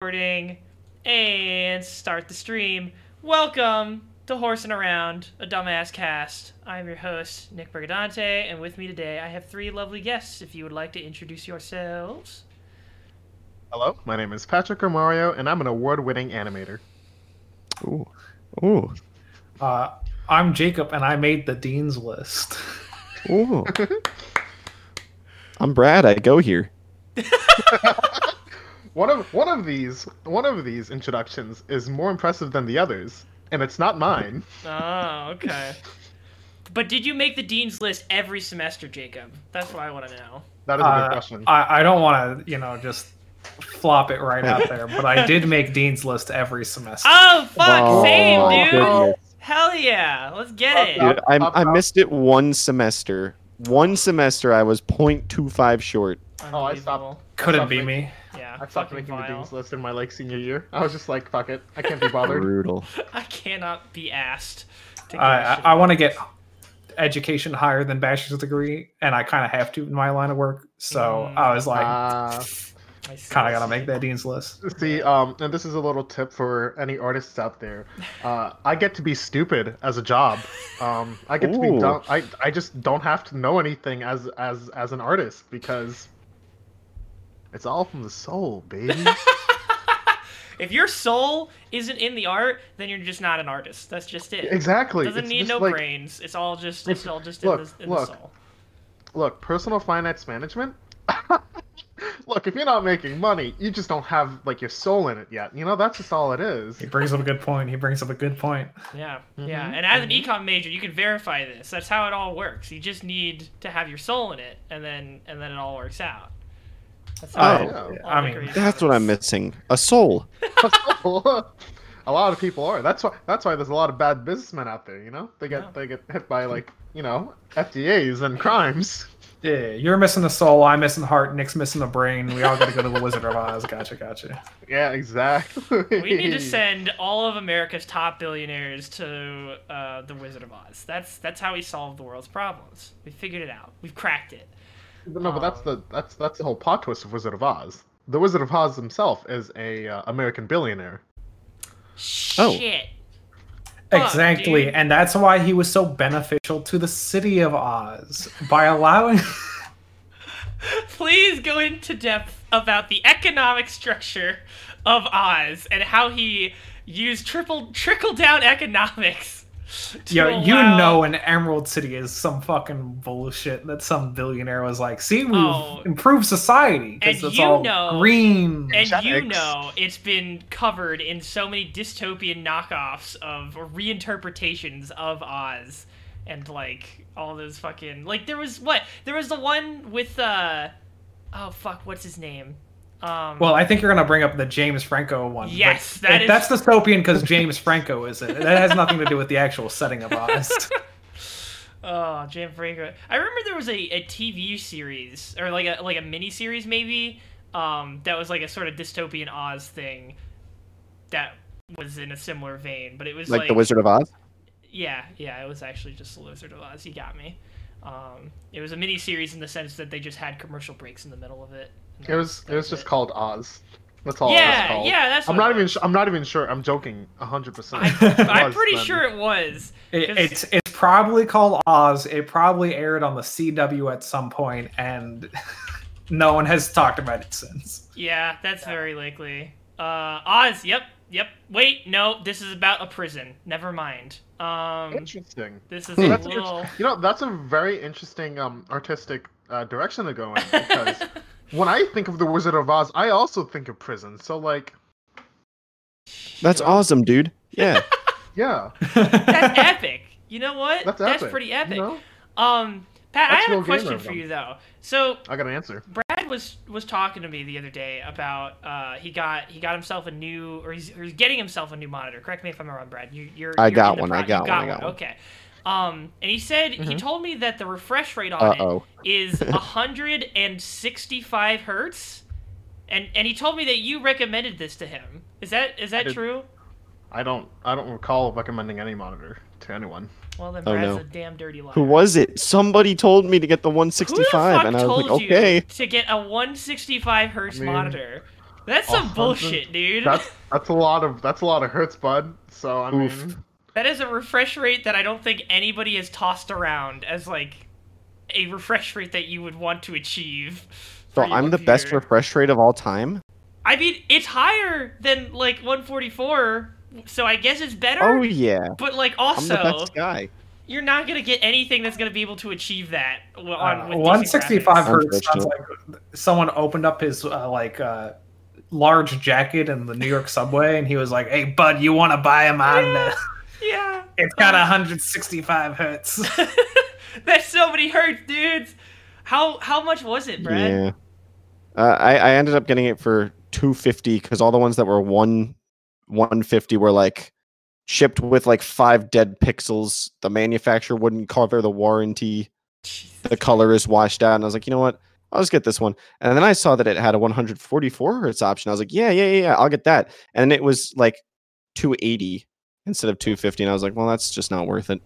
recording and start the stream. Welcome to Horsing Around, a Dumbass Cast. I'm your host, Nick Brigadante, and with me today I have three lovely guests. If you would like to introduce yourselves. Hello, my name is Patrick Romario, and I'm an award-winning animator. Ooh. Ooh. Uh, I'm Jacob, and I made the dean's list. Ooh. I'm Brad. I go here. one of one of these one of these introductions is more impressive than the others, and it's not mine. Oh, okay. but did you make the dean's list every semester, Jacob? That's what I want to know. That is a good Uh, question. I, I don't want to, you know, just flop it right out there, but I did make dean's list every semester. Oh fuck, Oh, same dude. goodness. Hell yeah, let's get it. Fuck Dude, I, Up, I up. missed it one semester. One semester I was 0.25 short. Oh, I stopped. Couldn't stopped be making- me. Yeah, I stopped fucking making the dean's list in my like senior year. I was just like, fuck it, I can't be bothered. Brutal. I cannot be asked. To give a I, shit I, I want to get education higher than bachelor's degree, and I kind of have to in my line of work. So I was like, Uh. I Kind of gotta make that dean's list. see, um, and this is a little tip for any artists out there. Uh, I get to be stupid as a job. Um, I get to be dumb. I I just don't have to know anything as as as an artist because it's all from the soul, baby. If your soul isn't in the art, then you're just not an artist. That's just it. exactly. It Doesn't It's need no like- brains. It's all just Look, it's all just look, in, the, in look. the soul. look, personal finance management. look, if you're not making money, you just don't have like your soul in it yet. You know, that's just all it is. He brings up a good point. He brings up a good point. Yeah, yeah. Mhm, And as an mhm. econ major, you can verify this. That's how it all works. You just need to have your soul in it, and then and then it all works out. That's Oh, how yeah. I mean, That's what I'm missing. A soul. a lot of people are. That's why. That's why there's a lot of bad businessmen out there. You know, they get Yeah. they get hit by like you know FDAs and crimes. Yeah, you're missing the soul. I'm missing the heart. Nick's missing the brain. We all got to go to the Wizard of Oz. Gotcha, gotcha. Yeah, exactly. We need to send all of America's top billionaires to uh, the Wizard of Oz. That's that's how we solve the world's problems. We figured it out. We've cracked it. No, but that's Um, the that's that's the whole plot twist of Wizard of Oz. The Wizard of Oz himself is a uh, American billionaire. Oh. Shit. Fuck, Exactly, dude. and that's why he was so beneficial to the city of Oz by allowing. Please go into depth about the economic structure of Oz and how he used triple trickle down economics. To Yo, you allow- know, an Emerald City is some fucking bullshit that some billionaire was like, "See, we've Oh. improved society because And it's you all know- green." And you know it's been covered in so many dystopian knockoffs of or reinterpretations of Oz and like all those fucking like there was what there was the one with uh oh fuck what's his name um Well, I think you're gonna bring up the James Franco one. Yes, that it- is- that's dystopian because James Franco is it. That has nothing to do with the actual setting of Oz. Oh, James Franco. I remember there was a, a TV series or like a like a mini series maybe um that was like a sort of dystopian Oz thing that was in a similar vein, but it was Like like, the Wizard of Oz. yeah, yeah, it was actually just the Wizard of Oz. You got me. Um, it was a mini series in the sense that they just had commercial breaks in the middle of it. And It was it was just called Oz. That's all. it was Yeah, called. yeah, that's I'm what not it even. was. I'm not even sure. I'm joking. hundred percent. I'm pretty sure it was. It, 'Cause- it's it's probably called Oz. It probably aired on the CW at some point, and no one has talked about it since. Yeah, that's very likely. Uh, Oz. Yep, yep. Wait, no, this is about a prison. Never mind. Um, Interesting. this is Hmm. a That's little. You know, that's a very interesting um artistic uh, direction to go in because when I think of the Wizard of Oz, I also think of prison. So like, That's Yeah. awesome, dude. Yeah. yeah, That's epic. You know what? that's epic. pretty epic. You know? Um, Pat, That's I have a question for you though. So I got an answer. Brad was was talking to me the other day about uh, he got he got himself a new or he's, or he's getting himself a new monitor. Correct me if I'm wrong, Brad. You, you're I you're got in the one, I pro- got one, I got one. Okay. Um, and he said he Mhm. told me that the refresh rate on Uh-oh. is 165 hertz, and and he told me that you recommended this to him. Is that is that did. true? I don't. I don't recall recommending any monitor to anyone. Well, then Oh, Brad's no. a damn dirty liar. Who was it? Somebody told me to get the Who the 165, fuck and I was told like, okay. you to get a 165 hertz I mean- monitor? That's some bullshit, dude. That's that's a lot of that's a lot of hertz, bud. So I Oof. Mean, That is a refresh rate that I don't think anybody has tossed around as like a refresh rate that you would want to achieve. So I'm the best refresh rate of all time. I mean, it's higher than like 144, so I guess it's better. Oh yeah, But like I'm the also, best guy. you're not gonna get anything that's gonna be able to achieve that on Uh, with 165 hertz sounds like someone opened up his uh, like uh, large jacket in the New York subway, and he was like, "Hey, bud, you want to buy a Honda? Yeah, It's got 165 hertz." that's so many hertz, dudes. How how much was it, Brad? Yeah. Uh, I I ended up getting it for 250 because all the ones that were one 150 were like shipped with like five dead pixels. The manufacturer wouldn't cover the warranty. The color is washed out, and I was like, you know what? I'll just get this one. And then I saw that it had a 144 hertz option. I was like, yeah, yeah, yeah, yeah, I'll get that. And it was like 280 instead of 250, and I was like, well, that's just not worth it.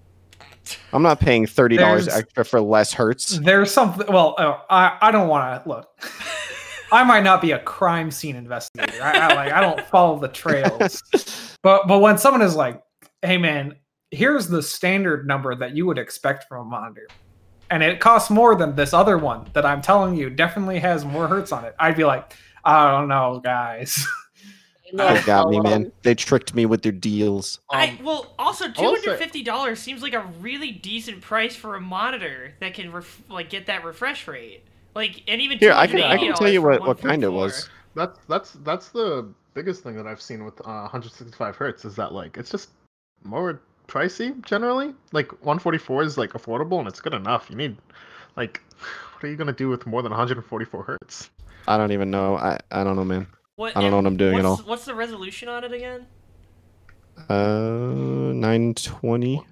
I'm not paying thirty dollars There's- extra for less hertz. There's something. Well, uh, I I don't want to look. I might not be a crime scene investigator. I, I like I don't follow the trails. But but when someone is like, "Hey man, here's the standard number that you would expect from a monitor," and it costs more than this other one that I'm telling you definitely has more hertz on it, I'd be like, "I don't know, guys." They got me, man. They tricked me with their deals. I Um, well also two I will hundred say- fifty dollars seems like a really decent price for a monitor that can ref- like get that refresh rate. Like and even Here, I can I can tell you what, what kind it was. that's that's that's the biggest thing that I've seen with uh, 165 hertz is that like it's just more pricey generally. Like 144 is like affordable and it's good enough. You need like what are you gonna do with more than 144 hertz? I don't even know. I, I don't know, man. What, I don't know what I'm doing at all. What's the resolution on it again? Uh, 920, 19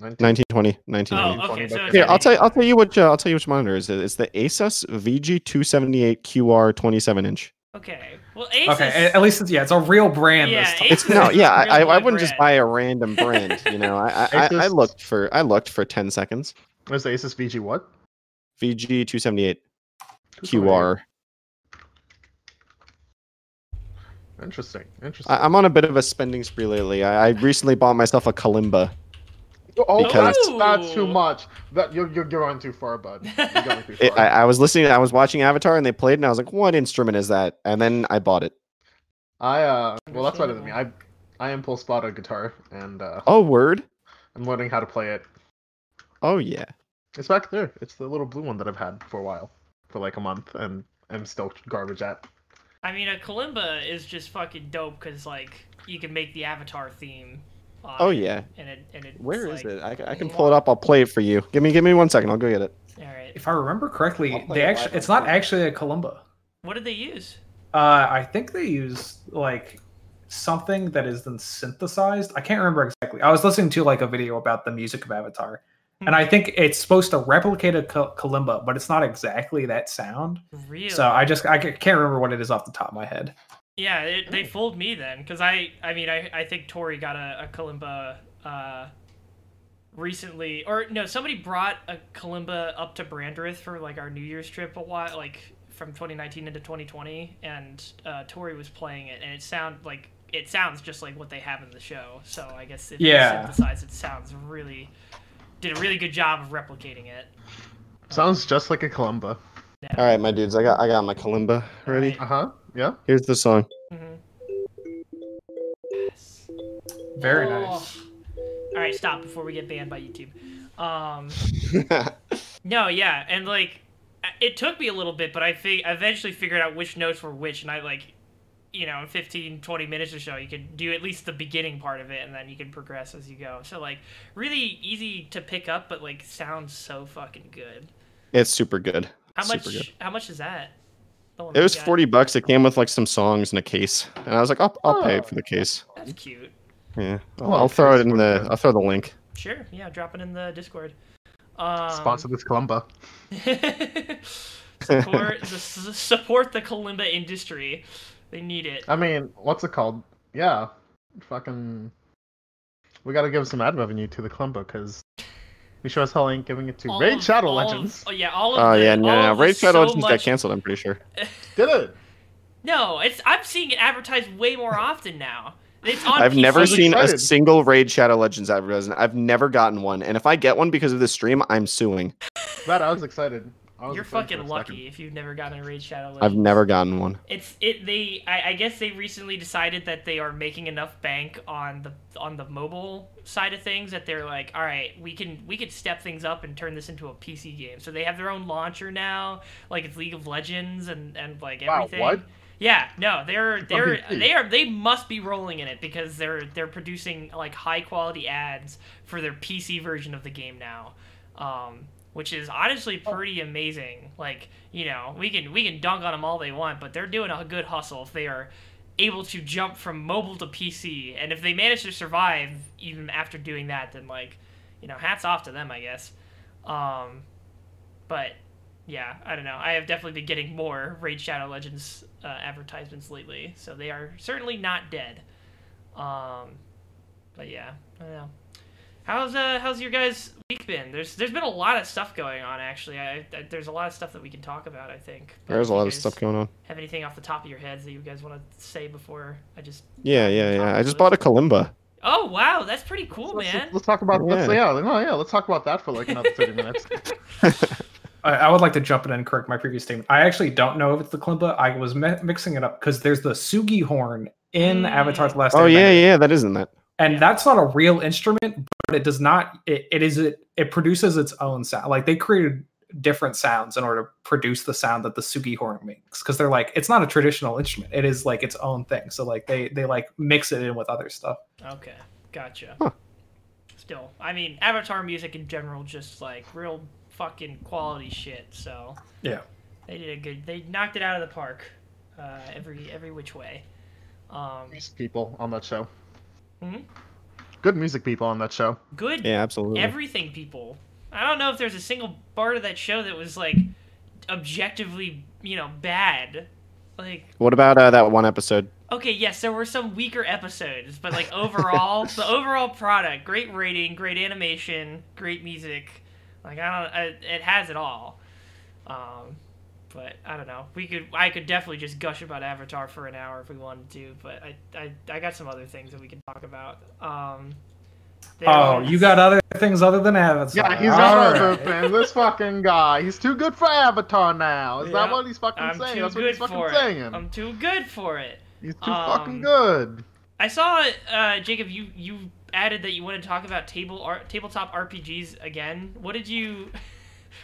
1920, 1920. Oh, okay. So it's Here, I'll tell you. I'll tell you which. Uh, I'll tell you which monitor it is. It's the Asus VG278 QR 27 inch. Okay. Well, Asus. okay, at, at least it's, yeah, it's a real brand Yeah, this time. It's Asus no, yeah. I, I, I wouldn't just buy a random brand. You know, I I, I, I looked for I looked for 10 seconds. There's the Asus VG what? VG278 278. QR. Interesting. Interesting. I, I'm on a bit of a spending spree lately. I, I recently bought myself a Kalimba. oh, because- that's, that's too much. That you're, you're going too far, bud. You're going too It. I, I was listening. I was watching Avatar, and they played, and I was like, "What instrument is that?" And then I bought it. I uh well that's better than me. I I impulse bought a guitar and uh Oh, word. I'm learning how to play it. Oh yeah. It's back there. It's the little blue one that I've had for a while. For like a month and I'm still garbage at. I mean, a kalimba is just fucking dope because like you can make the avatar theme. On Oh yeah. And it and it's Where is like, it? I, I can pull it up. I'll play it for you. Give me give me one second. I'll go get it. All right. if I remember correctly, they actually it's not actually a kalimba. What did they use? Uh, I think they use like something that is then synthesized. I can't remember exactly. I was listening to like a video about the music of Avatar, and I think it's supposed to replicate a kalimba, but it's not exactly that sound. Really? So I just I can't remember what it is off the top of my head. Yeah, it, they fooled me then, because I, I mean, I, I think Tori got a, a kalimba uh, recently, or no, somebody brought a kalimba up to Brandreth for like our New Year's trip a while, like from 2019 into 2020, and uh, Tori was playing it, and it sound like it sounds just like what they have in the show. So I guess if Yeah. you synthesize, it sounds really did a really good job of replicating it. Sounds just like a kalimba. Yeah. All right, my dudes. I got I got my kalimba ready. Uh huh. Yeah. Here's the song. Mhm. Very Oh. nice. All right, stop before we get banned by YouTube. Um, no, yeah, and like it took me a little bit, but I think I eventually figured out which notes were which, and I like, you know, in 15, 20 minutes or so, you could do at least the beginning part of it, and then you can progress as you go. So like, really easy to pick up, but like sounds so fucking good. it's super good. How super much? good. How much is that? It was forty bucks. It came with like some songs and a case, and I was like, "I'll, I'll pay Oh. for the case." That's cute. Yeah, I'll, Well, I'll throw it in the. be- I'll throw the link. Sure, yeah, drop it in the Discord. Um, Sponsor this kalimba. support the s- support the kalimba industry. They need it. I mean, what's it called? Yeah. Fucking. We gotta give some ad revenue to the kalimba because we sure as hell ain't giving it to All Raid of- Shadow all of- Legends. oh yeah, all of them. Oh the, yeah, no, all no. Raid Shadow so Legends got canceled. I'm pretty sure. Did it? No, it's I'm seeing it advertised way more often now. It's on. I've PC. never was seen a single Raid Shadow Legends advertisement. I've never gotten one, and if I get one because of this stream, I'm suing. Matt, I was excited. I You're fucking lucky second. if you've never gotten a Raid Shadow. I've never gotten one. It's it. They I, I guess they recently decided that they are making enough bank on the on the mobile side of things that they're like, all right, we can we could step things up and turn this into a PC game. So they have their own launcher now, like it's League of Legends and and like everything. Wow, everything. what? Yeah, no, they're they're they are they must be rolling in it because they're they're producing like high quality ads for their PC version of the game now, um, which is honestly Oh. pretty amazing. Like you know, we can we can dunk on them all they want, but they're doing a good hustle if they are able to jump from mobile to PC, and if they manage to survive even after doing that, then like you know, hats off to them, I guess. Um, but yeah, I don't know. I have definitely been getting more Raid Shadow Legends uh, advertisements lately, so they are certainly not dead. Um, but yeah, I don't know. How's uh how's your guys' week been? There's there's been a lot of stuff going on actually. I, I there's a lot of stuff that we can talk about. I think. But There's a lot of stuff going on. Have anything off the top of your heads that you guys want to say before I just? Yeah, yeah, yeah. I just bought a? Kalimba. Oh wow, that's pretty cool, Let's, man. let's talk about let's, Yeah. yeah, no, yeah, let's talk about that for like another thirty minutes. I, I would like to jump in and correct my previous statement. I actually don't know if it's the Kalimba. I was mi- mixing it up because there's the Tsungi horn in Mm. Avatar: The Last Oh yeah, yeah, that isn't that. And Yeah. that's not a real instrument but it does not it, it is it, it produces its own sound like they created different sounds in order to produce the sound that the tsungi horn makes because they're like it's not a traditional instrument it is like its own thing so like they they like mix it in with other stuff Okay, gotcha. Huh. Still, I mean, Avatar music in general, just like real fucking quality shit. So Yeah. they did a good. They knocked it out of the park, uh, every every which way. Um, music people on that show. Mhm. Good music people on that show. good Yeah, absolutely. everything, people. I don't know if there's a single part of that show that was like objectively, you know, bad. Like What about uh, that one episode? Okay, yes, there were some weaker episodes, but like overall, the overall product, great rating, great animation, great music. Like I don't, I, it has it all. Um, but I don't know. We could, I could definitely just gush about Avatar for an hour if we wanted to. But I, I, I got some other things that we can talk about. Um, oh was- you got other things other than avatar Yeah, he's All got other right. things. This fucking guy. He's too good for Avatar now. Is Yeah. that what he's fucking I'm saying? too That's what good he's fucking for it. saying. I'm too good for it. He's too um, fucking good. I saw, uh, Jacob, you you added that you wanted to talk about table ar- tabletop RPGs again. What did you?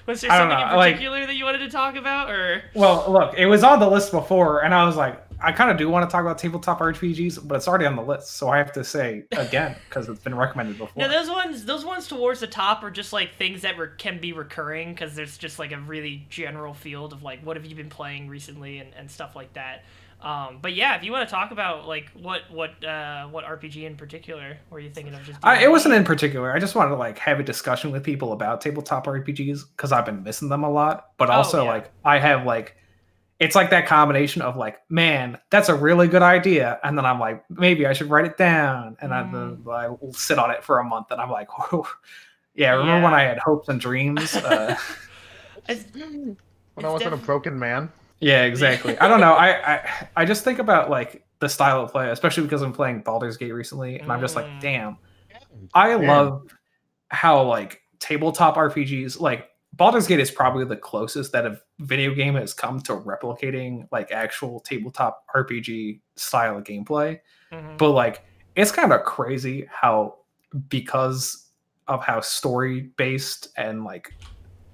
Was there something in know, like- particular that you wanted to talk about, or? well look it was on the list before and i was like i kind of do want to talk about tabletop rpgs but it's already on the list so i have to say again because it's been recommended before No, those ones, those ones towards the top are just like things that re- can be recurring because there's just like a really general field of like what have you been playing recently and, and stuff like that. Um, but yeah, if you want to talk about like what what uh, what RPG in particular were you thinking of just? I, it wasn't in particular. I just wanted to like have a discussion with people about tabletop RPGs because I've been missing them a lot. But Oh, also yeah. like I have like it's like that combination of like, man, that's a really good idea, and then I'm like, maybe I should write it down, and I, Mm. then I will sit on it for a month, and I'm like, yeah, remember when I had hopes and dreams? Uh, It's- when it's I wasn't a broken man. Yeah, exactly. I don't know. I, I I just think about like the style of play, especially because I'm playing Baldur's Gate recently, and I'm just like, Mm. damn. I Man. love how like tabletop RPGs like Baldur's Gate is probably the closest that a video game has come to replicating like actual tabletop RPG style of gameplay. Mhm. But like it's kind of crazy how because of how story based and like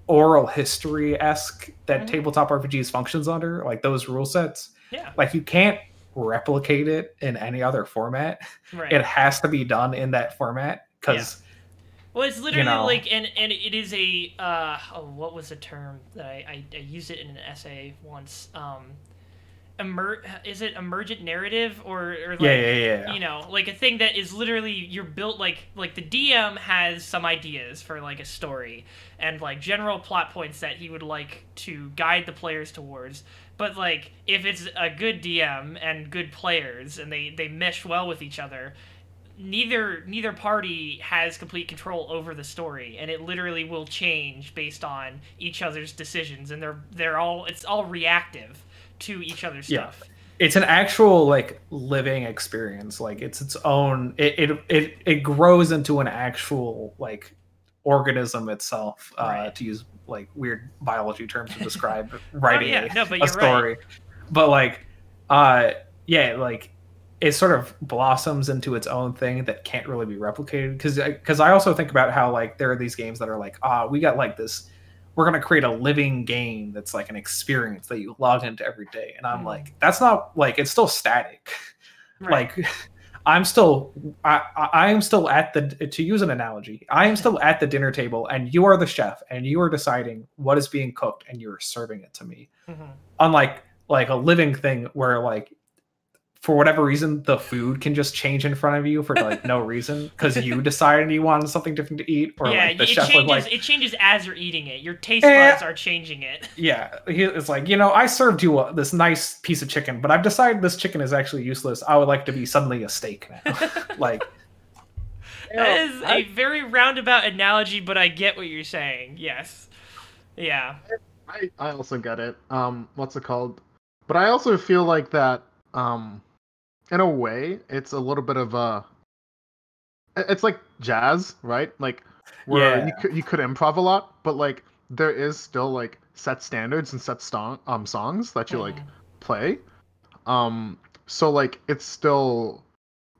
oral history esque that Mhm. tabletop RPGs functions under, like those rule sets, yeah, like you can't replicate it in any other format. right. It has to be done in that format because Well, it's literally know. like, and and it is a uh, oh, what was the term that I, I, I used it in an essay once. Um, emer is it emergent narrative or, or like, yeah, yeah, yeah. you know like a thing that is literally you're built like like the dm has some ideas for like a story and like general plot points that he would like to guide the players towards but like if it's a good dm and good players and they they mesh well with each other neither neither party has complete control over the story and it literally will change based on each other's decisions and they're they're all it's all reactive to each other's Yeah. stuff. It's an actual like living experience. Like it's its own it it it, it grows into an actual like organism itself uh Right. to use like weird biology terms to describe writing oh, yeah, a, no, but a story. But like uh yeah like it sort of blossoms into its own thing that can't really be replicated. Because because i also think about how like there are these games that are like ah we got like this we're going to create a living game that's like an experience that you log into every day and i'm Mhm. like that's not like it's still static Right. like i'm still I, I am still at the to use an analogy i am still at the dinner table and you are the chef and you are deciding what is being cooked and you're serving it to me Mhm. unlike like a living thing where like for whatever reason the food can just change in front of you for like no reason because you decided you wanted something different to eat or yeah, like the it chef changes. like it changes as you're eating it. Your taste Eh. buds are changing it. yeah it's like you know i served you a, this nice piece of chicken but i've decided this chicken is actually useless i would like to be suddenly a steak now like That is a very roundabout analogy, but I get what you're saying. Yes. Yeah. I, I also get it. Um, what's it called? But I also feel like that. Um, in a way, it's a little bit of a. It's like jazz, right? Like where you could you could improv a lot, but like there is still like set standards and set song um songs that you like Mhm. play. Um, so like it's still,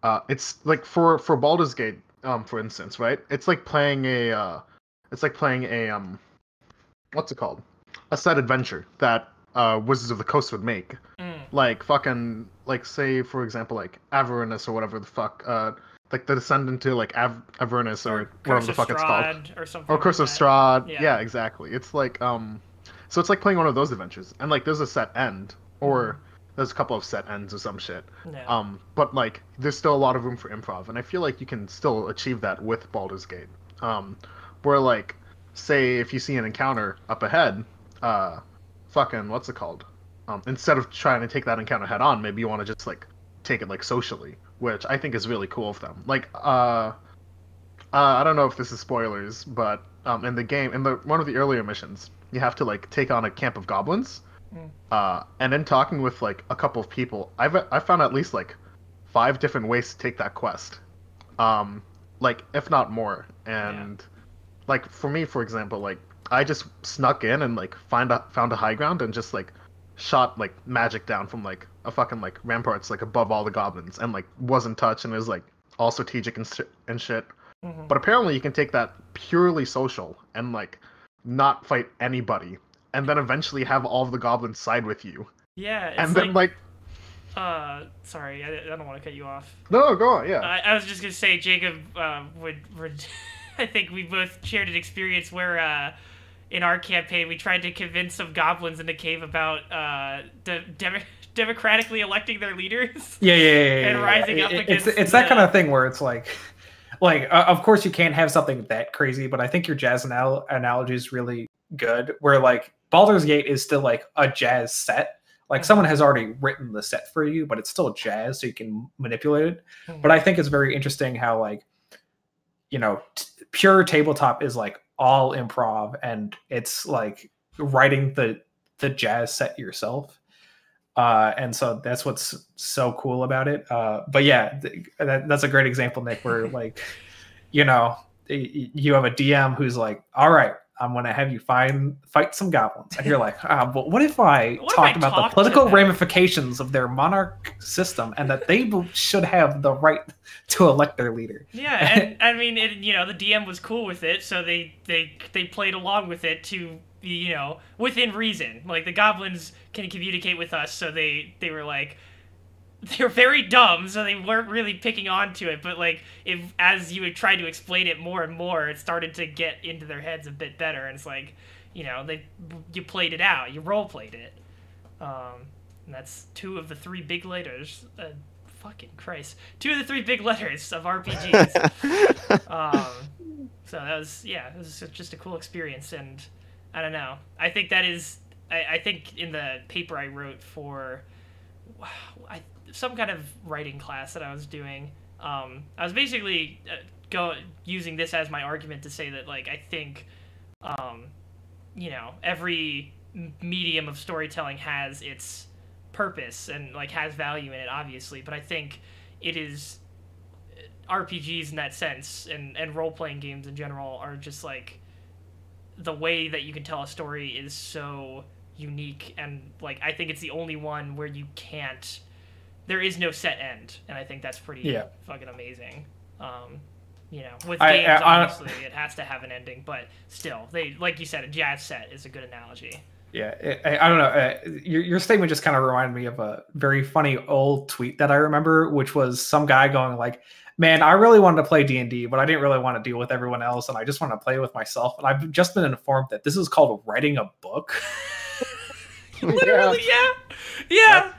uh, it's like for for Baldur's Gate, um, for instance, right? It's like playing a, uh, it's like playing a um, what's it called? A set adventure that uh Wizards of the Coast would make. Mm. Like fucking like say for example like Avernus or whatever the fuck, uh, like the Descent into like Av- Avernus or, Curse whatever the fuck it's called or something. or Curse like of. Strahd. Yeah. Yeah. exactly. It's like um, so it's like playing one of those adventures, and like there's a set end, or there's a couple of set ends or some shit. No. Um, but like there's still a lot of room for improv, and I feel like you can still achieve that with Baldur's Gate. Um, where like, say if you see an encounter up ahead, uh, fucking what's it called? Um, instead of trying to take that encounter head on, maybe you want to just like take it like socially, which I think is really cool of them. Like, uh, uh, I don't know if this is spoilers, but um, in the game, in the one of the earlier missions, you have to like take on a camp of goblins. Mm. Uh, and in talking with like a couple of people, I've I found at least like five different ways to take that quest. Um, like if not more. And like for me, for example, like I just snuck in and like find a, found a high ground and just like shot like magic down from like a fucking like ramparts like above all the goblins and like wasn't touched and it was like all strategic and, and shit. Mhm. But apparently, you can take that purely social and like not fight anybody, and then eventually have all of the goblins side with you, yeah. It's and like, then like uh, sorry, I, I don't want to cut you off. no, go on, yeah. I, I was just gonna say Jacob uh, would, would I think we both shared an experience where uh, in our campaign we tried to convince some goblins in the cave about uh, de- dem- democratically electing their leaders. yeah yeah, yeah, yeah, And yeah. rising up It- against it's, it's that kind of thing where it's like like uh, of course you can't have something that crazy but i think your jazz anal- analogy is really good where like Baldur's Gate is still like a jazz set like someone has already written the set for you but it's still jazz so you can manipulate it but i think it's very interesting how like you know t- pure tabletop is like all improv and it's like writing the the jazz set yourself. Uh and so that's what's so cool about it. Uh but yeah th- that, that's a great example nick where like you know you have a dm who's like all right i'm gonna have you find fight some goblins. And you're like ah, but what if i What if talked I about talk the political ramifications of their monarch system and that they should have the right to elect their leader? Yeah, and I mean, it, you know, the DM was cool with it, so they they they played along with it to be, you know, within reason. Like the goblins can communicate with us, so they they were like they're very dumb, so they weren't really picking on to it. But like, if as you would try to explain it more and more, it started to get into their heads a bit better. And it's like, you know, they you played it out, you role played it. Um, and that's two of the three big letters. Uh, fucking Christ, two of the three big letters of RPGs. um, so that was yeah, it was just a cool experience, and I don't know. I think that is. I, I think in the paper I wrote for, I, some kind of writing class that I was doing, um, I was basically uh, go using this as my argument to say that like I think, um, you know, every medium of storytelling has its purpose and like has value in it, obviously. But I think it is RPGs in that sense and and role playing games in general are just like the way that you can tell a story is so unique and like I think it's the only one where you can't there is no set end and I think that's pretty Yeah. fucking amazing. Um you know, with I- games I- I- obviously it has to have an ending, but still, they like you said, a jazz set is a good analogy. Yeah, I, I don't know. Uh, your, your statement just kind of reminded me of a very funny old tweet that I remember, which was some guy going like, "Man, I really wanted to play D and D, but I didn't really want to deal with everyone else, and I just want to play with myself." And I've just been informed that this is called writing a book. Literally, yeah, yeah.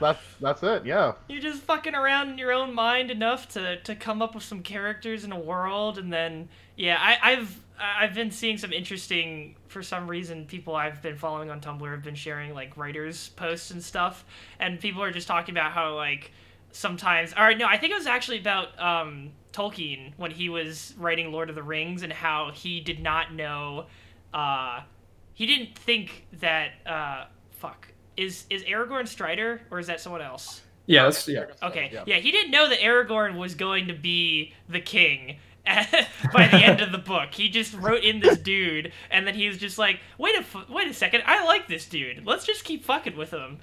That's, that's that's it. Yeah. You're just fucking around in your own mind enough to, to come up with some characters in a world, and then yeah, I, I've I've been seeing some interesting for some reason people I've been following on Tumblr have been sharing like writers posts and stuff, and people are just talking about how like sometimes or no, I think it was actually about um, Tolkien when he was writing Lord of the Rings and how he did not know, uh, he didn't think that uh, fuck is is Aragorn Strider or is that someone else? Yeah, that's yeah. Okay. Yeah. Yeah. he didn't know that Aragorn was going to be the king by the end of the book. He just wrote in this dude, and then he was just like, "Wait a f- wait a second, I like this dude. Let's just keep fucking with him."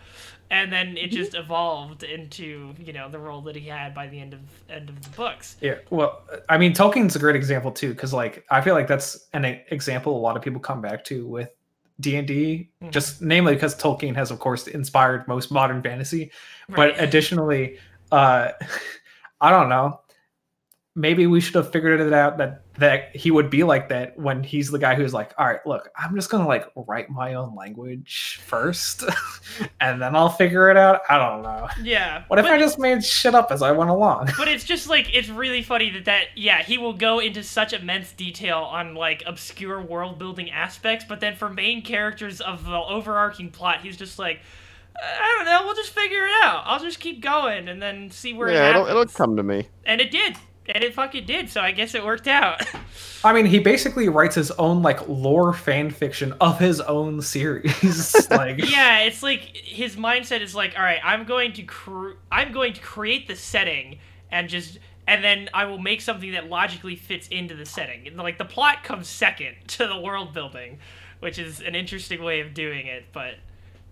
And then it mm-hmm. just evolved into you know the role that he had by the end of end of the books. Yeah, well, I mean, Tolkien's a great example too, because like I feel like that's an example a lot of people come back to with D and D, Mhm. just namely because Tolkien has, of course, inspired most modern fantasy. Right. But additionally, uh, I don't know. Maybe we should have figured it out that that he would be like that when he's the guy who's like, all right, look, I'm just gonna like write my own language first, and then I'll figure it out. I don't know. yeah. What if I just made shit up as I went along? but it's just like it's really funny that that yeah he will go into such immense detail on like obscure world building aspects but then for main characters of the overarching plot he's just like i don't know we'll just figure it out i'll just keep going and then see where it yeah, it'll, it'll come to me. and it did and it fucking did so i guess it worked out I mean, he basically writes his own like lore fan fiction of his own series. like, yeah it's like his mindset is like all right i'm going to cr- i'm going to create the setting and just and then i will make something that logically fits into the setting And, like the plot comes second to the world building which is an interesting way of doing it but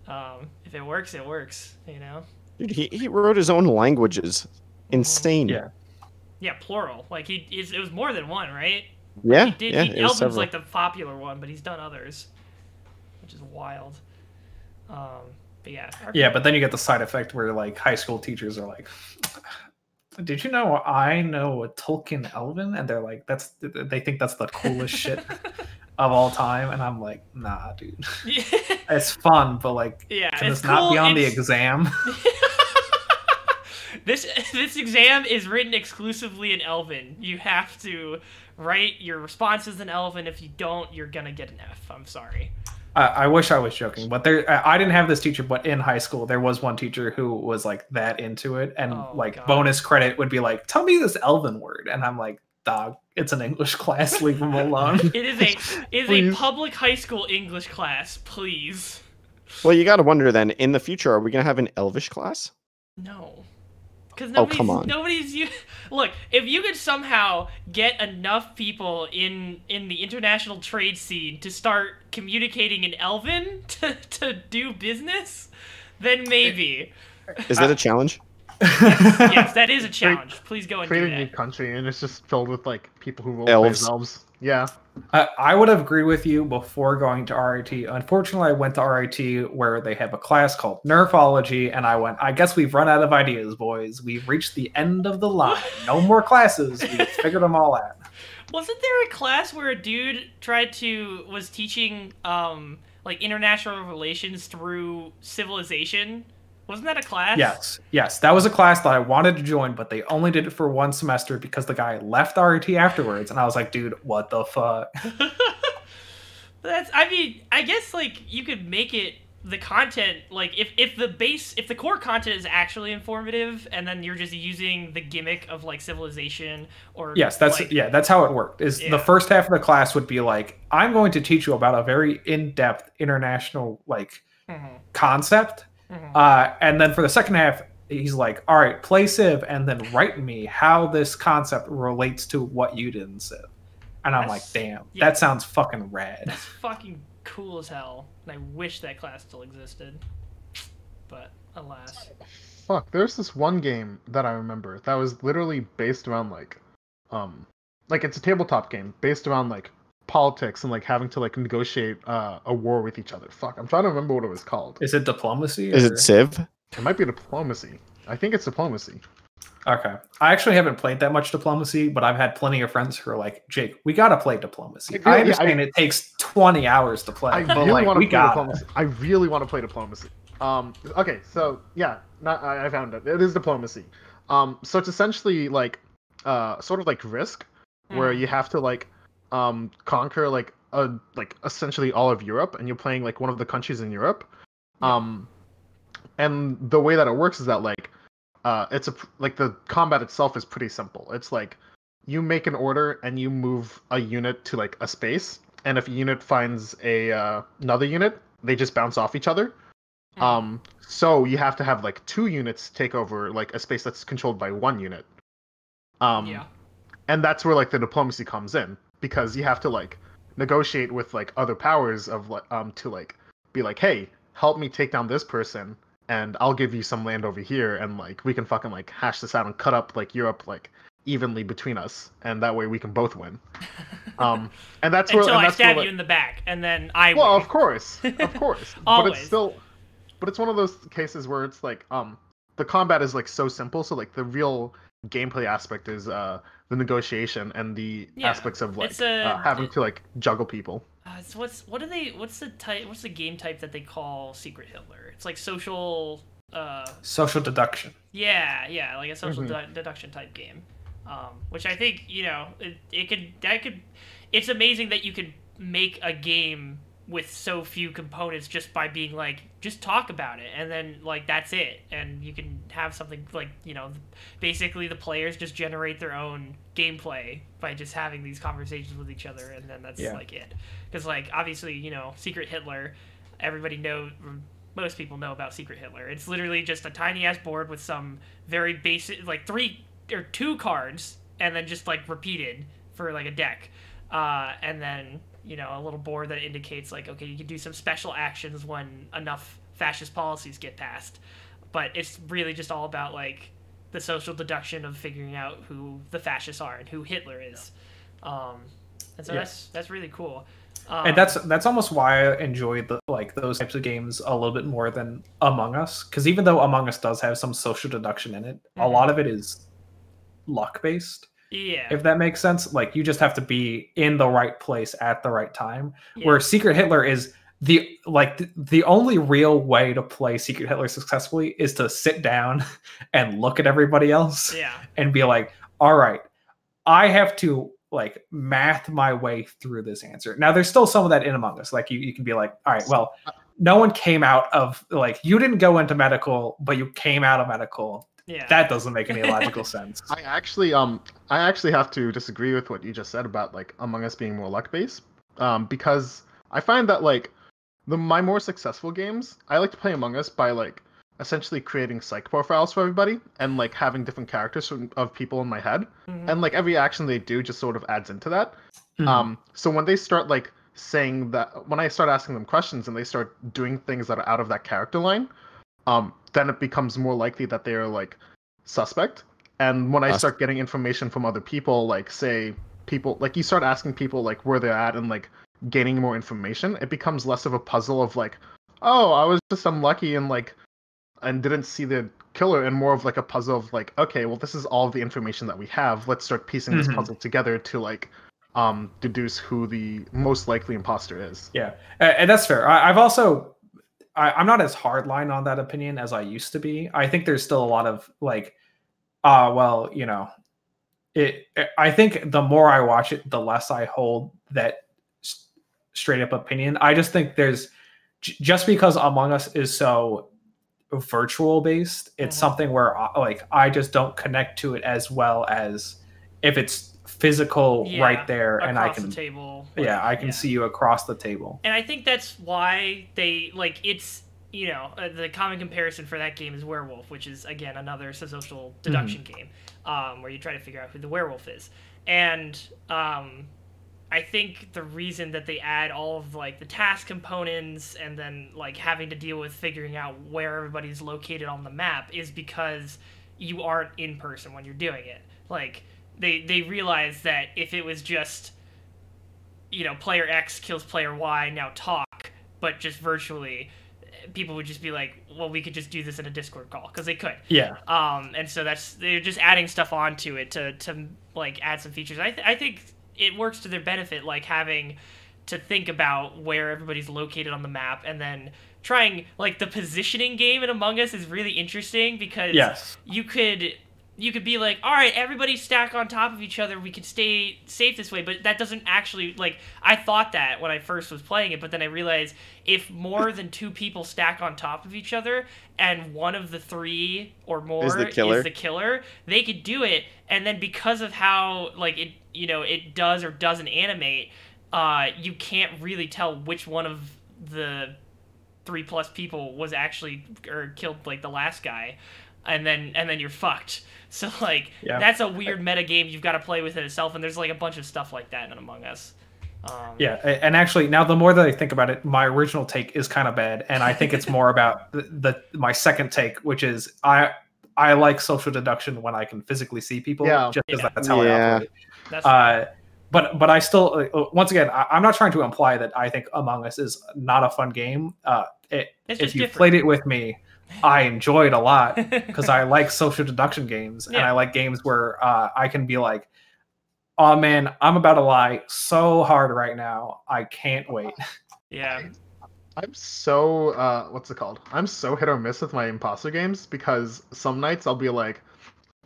um, if it works it works you know Dude, he, he wrote his own languages. Insane. Yeah. Yeah plural like he it's- it was more than one right Yeah. he did yeah, he, it was elvin's several. like the popular one but he's done others which is wild um but yeah yeah, but then you get the side effect where like high school teachers are like, "Did you know I know a Tolkien Elven?" And they're like, "That's," they think that's the coolest shit of all time, and I'm like, "Nah, dude, yeah, it's fun, but like, yeah can it's this not be cool, on the exam?" this this exam is written exclusively in Elven. You have to write your responses in Elven. If you don't, you're gonna get an F. I'm sorry. I, I wish I was joking, but there I I didn't have this teacher, but in high school there was one teacher who was like that into it, and Oh, like God. bonus credit would be like, "Tell me this Elven word," and I'm like, "Dog, it's an English class. Leave him alone." It is a it is a public high school English class. Please. Well, you got to wonder then. In the future, are we gonna have an Elvish class? No. Because Oh, nobody's, come on. nobody's you look, if you could somehow get enough people in in the international trade scene to start communicating in Elven to, to do business, then maybe. Is that a uh, challenge? yes, that is a challenge. Please go and do Create a new country, and it's just filled with like people who roll Elves. play as elves. Yeah. I, I would have agreed with you before going to RIT. Unfortunately, I went to RIT where they have a class called Nerfology, and I went, I guess we've run out of ideas, boys. We've reached the end of the line. No more classes. We've figured them all out. Wasn't there a class where a dude tried to was teaching um like international relations through civilization? Wasn't that a class? Yes, yes. That was a class that I wanted to join, but they only did it for one semester because the guy left RIT afterwards. And I was like, dude, what the fuck? That's I mean, I guess like you could make it the content like if if the base if the core content is actually informative and then you're just using the gimmick of like civilization or Yes, that's like, yeah, that's how it worked. Is Yeah. the first half of the class would be like, I'm going to teach you about a very in-depth international like Mhm, concept Mhm. Uh, and then for the second half, he's like, "All right, play Civ, and then write me how this concept relates to what you did in Civ." And I'm like, "Damn, yeah. that sounds fucking rad." That's fucking cool as hell. And I wish that class still existed. But alas. Fuck, there's this one game that I remember that was literally based around like, um, like it's a tabletop game based around like politics and like having to like negotiate uh, a war with each other. Fuck, I'm trying to remember what it was called. Is it diplomacy? Is it Civ? It might be diplomacy. I think it's diplomacy. Okay. I actually haven't played that much diplomacy, but I've had plenty of friends who are like, Jake, we gotta play diplomacy. Yeah, I yeah, understand I- it takes 20 hours to play, I but really like, want to play got diplomacy. I really want to play diplomacy. Um, okay, so yeah, not, I, I found it. It is diplomacy. Um, so it's essentially like, uh, sort of like Risk, where Mhm. you have to like, um, conquer like a like essentially all of Europe, and you're playing like one of the countries in Europe. Um, and the way that it works is that like, uh, it's a like the combat itself is pretty simple. It's like you make an order and you move a unit to like a space, and if a unit finds a uh, another unit, they just bounce off each other. Mhm. Um, so you have to have like two units take over like a space that's controlled by one unit. Um, yeah. and that's where like the diplomacy comes in because you have to like negotiate with like other powers of like um to like be like, hey, help me take down this person, and I'll give you some land over here, and like we can fucking like hash this out and cut up like Europe like evenly between us, and that way we can both win. Um, and that's where Until and I that's where, stab like- you in the back, and then I well, win. of course, of course. but it's still, but it's one of those cases where it's like, um, the combat is like so simple. So like the real gameplay aspect is uh the negotiation and the Yeah, aspects of like a- uh, having it- to like juggle people. Uh, so what's what are they? What's the type? What's the game type that they call Secret Hitler? It's like social. Uh, social deduction. yeah, yeah, like a social Mhm. de- deduction type game. Um, which I think you know it, it could that could. It's amazing that you could make a game with so few components just by being like just talk about it. And then like that's it. And you can have something like you know basically the players just generate their own gameplay by just having these conversations with each other. And then that's Yeah. like it. Because like obviously you know secret hitler everybody know most people know about secret hitler. It's literally just a tiny ass board with some very basic like three or two cards and then just like repeated for like a deck. Uh, and then you know a little board that indicates like okay you can do some special actions when enough fascist policies get passed but it's really just all about like the social deduction of figuring out who the fascists are and who hitler is um, and so that's that's really cool um, and that's that's almost why I enjoy the like those types of games a little bit more than Among Us. Because even though Among Us does have some social deduction in it, a Mhm. lot of it is luck based. Yeah, If that makes sense, like you just have to be in the right place at the right time. yeah. Where Secret Hitler is the like th- the only real way to play Secret Hitler successfully is to sit down and look at everybody else yeah and be like, all right, I have to like math my way through this answer. Now there's still some of that in Among Us. Like you, you can be like, all right, well, no one came out of like you didn't go into medical, but you came out of medical. Yeah That doesn't make any logical sense. I actually um I actually have to disagree with what you just said about like Among Us being more luck based. Um because I find that like the my more successful games, I like to play Among Us by like essentially creating psych profiles for everybody and like having different characters from, of people in my head. Mhm. And like every action they do just sort of adds into that. Mhm. Um so when they start like saying that when I start asking them questions and they start doing things that are out of that character line, um, then it becomes more likely that they are like suspect. And when I start getting information from other people, like say people like you start asking people like where they're at and like gaining more information, it becomes less of a puzzle of like, oh, I was just unlucky and like and didn't see the killer and more of like a puzzle of like, okay, well this is all the information that we have. Let's start piecing this Mhm. puzzle together to like um deduce who the most likely imposter is. Yeah, and that's fair. I've also, I, I'm not as hardline on that opinion as I used to be. I think there's still a lot of like, uh, well, you know, it. I think the more I watch it, the less I hold that s- straight up opinion. I just think there's j- just because Among Us is so virtual based, it's Mhm. something where I, like I just don't connect to it as well as if it's physical Yeah, right there and I can the table yeah i can yeah. see you across the table and I think that's why they like it's you know, uh, the common comparison for that game is Werewolf, which is again another social deduction game, um, where you try to figure out who the werewolf is. And um, I think the reason that they add all of like the task components and then like having to deal with figuring out where everybody's located on the map is because you aren't in person when you're doing it. Like they they realize that if it was just you know player X kills player Y now talk, but just virtually, people would just be like, well, we could just do this in a Discord call because they could. Yeah. Um, and so that's they're just adding stuff onto it to to like add some features. I th- I think it works to their benefit, like having to think about where everybody's located on the map and then trying like the positioning game in Among Us is really interesting because Yes. you could you could be like, all right, everybody stack on top of each other. We could stay safe this way, but that doesn't actually like. I thought that when I first was playing it, but then I realized if more than two people stack on top of each other and one of the three or more Is the killer. the killer, they could do it. And then because of how like it, you know, it does or doesn't animate, uh, you can't really tell which one of the three plus people was actually or killed like the last guy and then and then you're fucked so like Yeah. that's a weird meta game you've got to play with it itself and there's like a bunch of stuff like that in among us um, Yeah, and actually, now the more that I think about it, my original take is kind of bad, and I think it's more about the, the my second take, which is I I like social deduction when I can physically see people, Yeah. just because Yeah. that's how I operate. that's Uh, but but I still uh, once again I, I'm not trying to imply that I think Among Us is not a fun game. Uh, it, It's if you different. played it with me, I enjoy it a lot because I like social deduction games and I like games where uh, I can be like, "Oh man, I'm about to lie so hard right now. I can't wait." yeah I'm so uh what's it called? I'm so hit or miss with my imposter games because some nights I'll be like,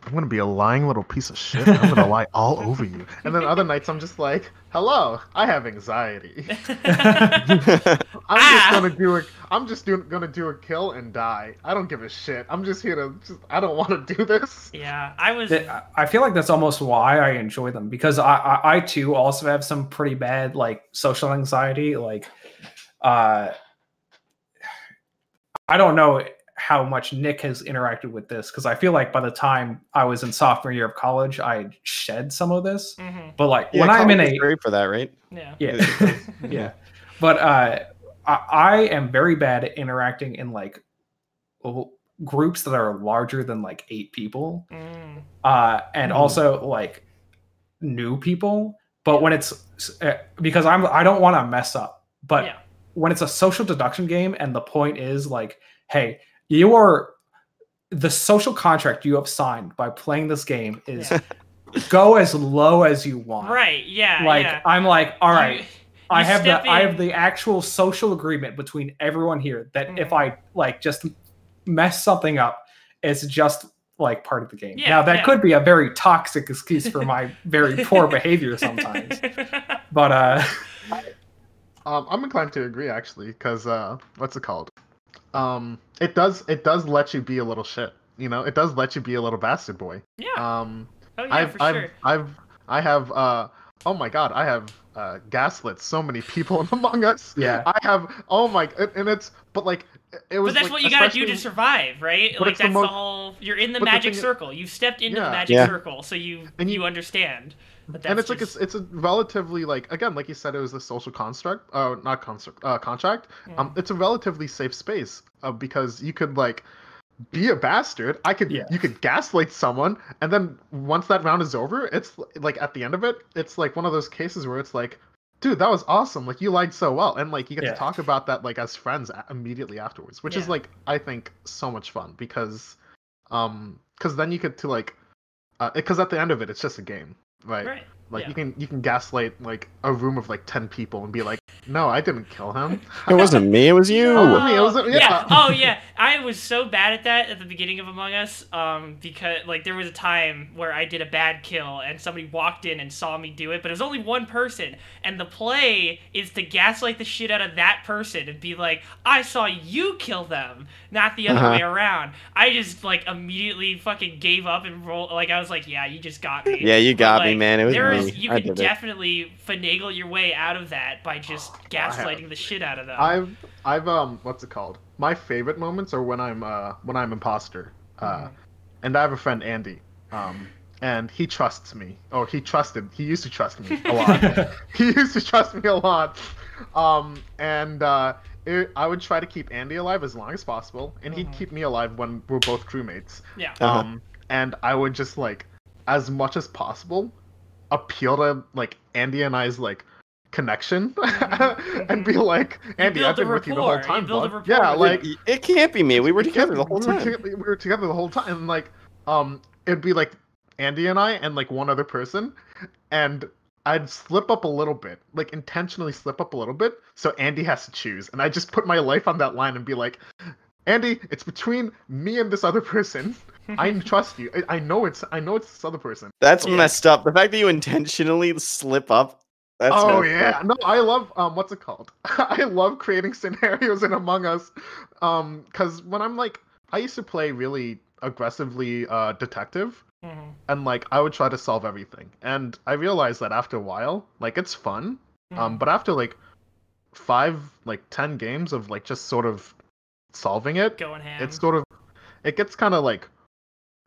I'm gonna be a lying little piece of shit. I'm gonna lie all over you. And then other nights I'm just like, hello, I have anxiety. I'm Ah! just gonna do a I'm just doing gonna do a kill and die. I don't give a shit. I'm just here to just I don't wanna do this. yeah i was I- I feel like that's almost why I enjoy them because I, I I too also have some pretty bad like social anxiety. Like, uh, I don't know how much Nick has interacted with this because I feel like by the time I was in sophomore year of college, I shed some of this. Mhm, But like Yeah, when I'm in a great for that, right? yeah yeah yeah, but uh, I, I am very bad at interacting in like l- groups that are larger than like eight people Mm, uh, and Mm. also like new people. But when it's uh, because I'm I don't want to mess up. But Yeah. when it's a social deduction game and the point is like, hey, you are the social contract you have signed by playing this game is Yeah. go as low as you want. right yeah Like yeah. I'm like, all right. You- right. I have the step I have the actual social agreement between everyone here that if Mhm. I like just mess something up, it's just like part of the game. Yeah, now that yeah. could be a very toxic excuse for my very poor behavior sometimes. But uh Um, I'm inclined to agree actually, because uh, what's it called? Um, it does it does let you be a little shit. You know, it does let you be a little bastard boy. yeah Um, oh yeah I've for I've sure I've I have uh oh my god, I have uh gaslit so many people in Among Us. yeah. I have oh my and- and it's but like it- it was but that's like, what you gotta do to survive, right? Like it's the that's the, most- whole. You're in the but the magic is- circle. You've stepped into the magic Yeah. circle, so you And you, you- understand. But that's and it's like it's it's a relatively like again like you said it was a social construct uh not construct uh contract um Mm. it's a relatively safe space uh, because you could like be a bastard i could Yeah. you could gaslight someone and then once that round is over it's like at the end of it it's like one of those cases where it's like dude that was awesome like you lied so well and like you get Yeah. to talk about that like as friends immediately afterwards which is like i think so much fun because um because then you get to like because at the end of it it's just a game right. Like Yeah. you can you can gaslight like a room of like ten people and be like, no, I didn't kill him. It wasn't me. It was you. Oh, me, it was- Oh, yeah. Oh yeah. I was so bad at that at the beginning of Among Us, um, because like there was a time where I did a bad kill and somebody walked in and saw me do it, but it was only one person, and the play is to gaslight the shit out of that person and be like, I saw you kill them, not the other Uh-huh. way around. I just like immediately fucking gave up and rolled. Like I was like, yeah, you just got me. Yeah, you But, got me, man. It was there me. Is you I can did it. definitely finagle your way out of that by just I gaslighting the shit out of them. I've I've um what's it called? my favorite moments are when I'm uh when I'm imposter. Uh, Mhm. and I have a friend Andy. Um, and he trusts me. Or he trusted. He used to trust me a lot. he used to trust me a lot. Um, and uh, it, I would try to keep Andy alive as long as possible, and he'd Mhm. keep me alive when we're both crewmates. Yeah. Uh-huh. Um, and I would just like, as much as possible, appeal to like Andy and I's like connection, and be like, Andy, I've been with you the whole rapport. You time, bud. Yeah, like It- it can't be me. We were together the whole we were time. we were together the whole time. And like, um, it'd be like Andy and I and like one other person, and I'd slip up a little bit, like intentionally slip up a little bit, so Andy has to choose, and I just put my life on that line and be like, Andy, it's between me and this other person. I trust you. I, I know it's I know it's this other person. That's Yeah. messed up. The fact that you intentionally slip up. That's oh yeah, up. no, I love um, what's it called? I love creating scenarios in Among Us, um, because when I'm like, I used to play really aggressively uh detective, Mhm. and like I would try to solve everything, and I realized that after a while, like it's fun, um, Mhm. but after like five, like ten games of like just sort of solving it, going ham. it's sort of, it gets kind of like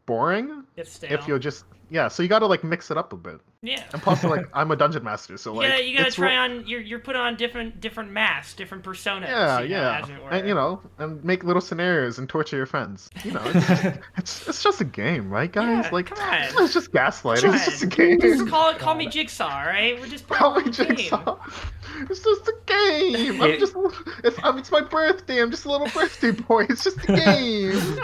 boring It's stale. if you're just yeah. So you got to like mix it up a bit, yeah. and plus like I'm a dungeon master, so You like gotta, you gotta try on. You're you're put on different different masks, different personas. Yeah, you know, yeah, as and you know, and make little scenarios and torture your friends. You know, it's just, it's, it's just a game, right, guys? Yeah, like, come on. it's just gaslighting. It's just a game. Just call it. Call me Jigsaw, right? We're just Call playing me a game. Jigsaw. It's just a game. I'm just. It's, um, it's my birthday. I'm just a little birthday boy. It's just a game.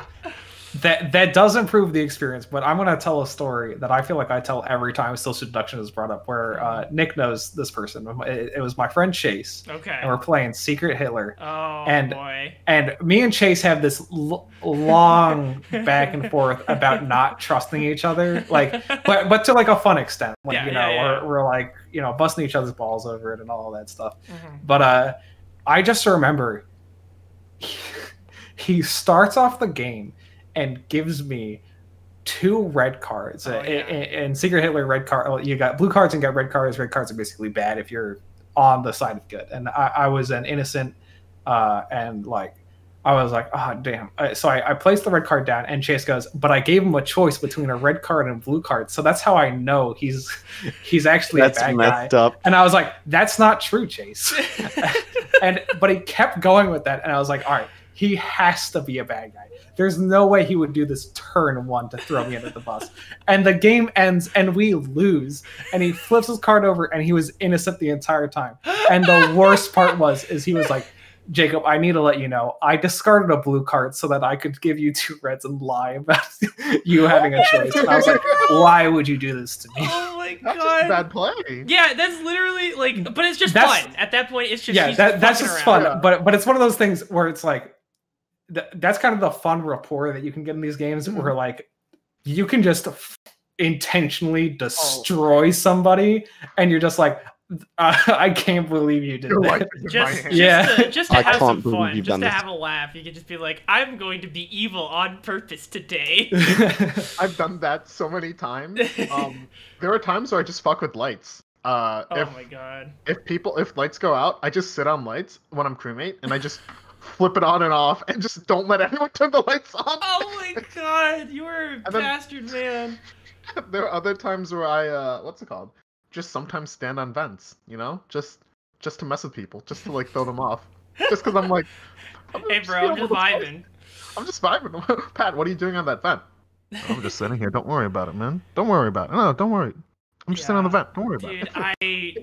That that does improve the experience but i'm going to tell a story that i feel like i tell every time social deduction is brought up where uh, nick knows this person it, it was my friend chase Okay. and we're playing secret hitler Oh and- boy. and me and chase have this l- long back and forth about not trusting each other like but but to like a fun extent like Yeah, you know yeah. We're, we're like you know busting each other's balls over it and all that stuff Mhm. but uh i just remember he starts off the game and gives me two red cards Oh, yeah. in, in secret hitler red card oh, you got blue cards and got red cards red cards are basically bad if you're on the side of good and i, I was an innocent uh and like I was like, oh damn! Uh, So I, I placed the red card down, and Chase goes, but I gave him a choice between a red card and a blue card, so that's how I know he's he's actually That's a bad guy. messed up. And I was like, that's not true, Chase. and but he kept going with that, and I was like, all right, he has to be a bad guy. There's no way he would do this turn one to throw me under the bus. And the game ends, and we lose. And he flips his card over, and he was innocent the entire time. And the worst part was, is he was like, Jacob, I need to let you know, I discarded a blue card so that I could give you two reds and lie about you having a choice. And I was like, why would you do this to me? Oh my That's god. just bad play. Yeah, that's literally like, but it's just That's- fun. At that point, it's just yeah, that, that's just around. fun. But but it's one of those things where it's like th- that's kind of the fun rapport that you can get in these games, where like you can just f- intentionally destroy somebody, and you're just like, uh, I can't believe you did Your that. life is in my Just. Yeah. just to, just to I have can't some fun, just to this. have a laugh. You can just be like, "I'm going to be evil on purpose today." I've done that so many times. Um, there are times where I just fuck with lights. Uh, oh if my god. if people if lights go out, I just sit on lights when I'm crewmate, and I just flip it on and off, and just don't let anyone turn the lights on. Oh my god, you are a then- bastard, man. there are other times where I uh, what's it called? Just sometimes stand on vents, you know, just just to mess with people, just to like throw them off, just because I'm like, I'm Hey, bro, I'm just vibing. I'm just vibing. Pat, what are you doing on that vent? I'm just sitting here. Don't worry about it, man. Don't worry about it. No, don't worry. I'm just sitting on the vent. Don't worry about Dude, it. I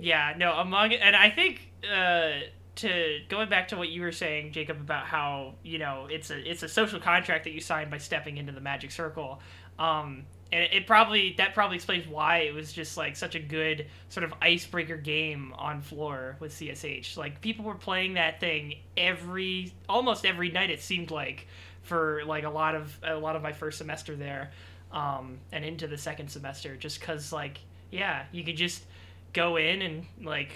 yeah no among and I think uh, to going back to what you were saying, Jacob, about how you know it's a it's a social contract that you sign by stepping into the magic circle. Um, and it, it probably that probably explains why it was just like such a good sort of icebreaker game on floor with CSH. Like people were playing that thing every almost every night. It seemed like for like a lot of a lot of my first semester there, um, and into the second semester, just because like yeah, you could just go in and like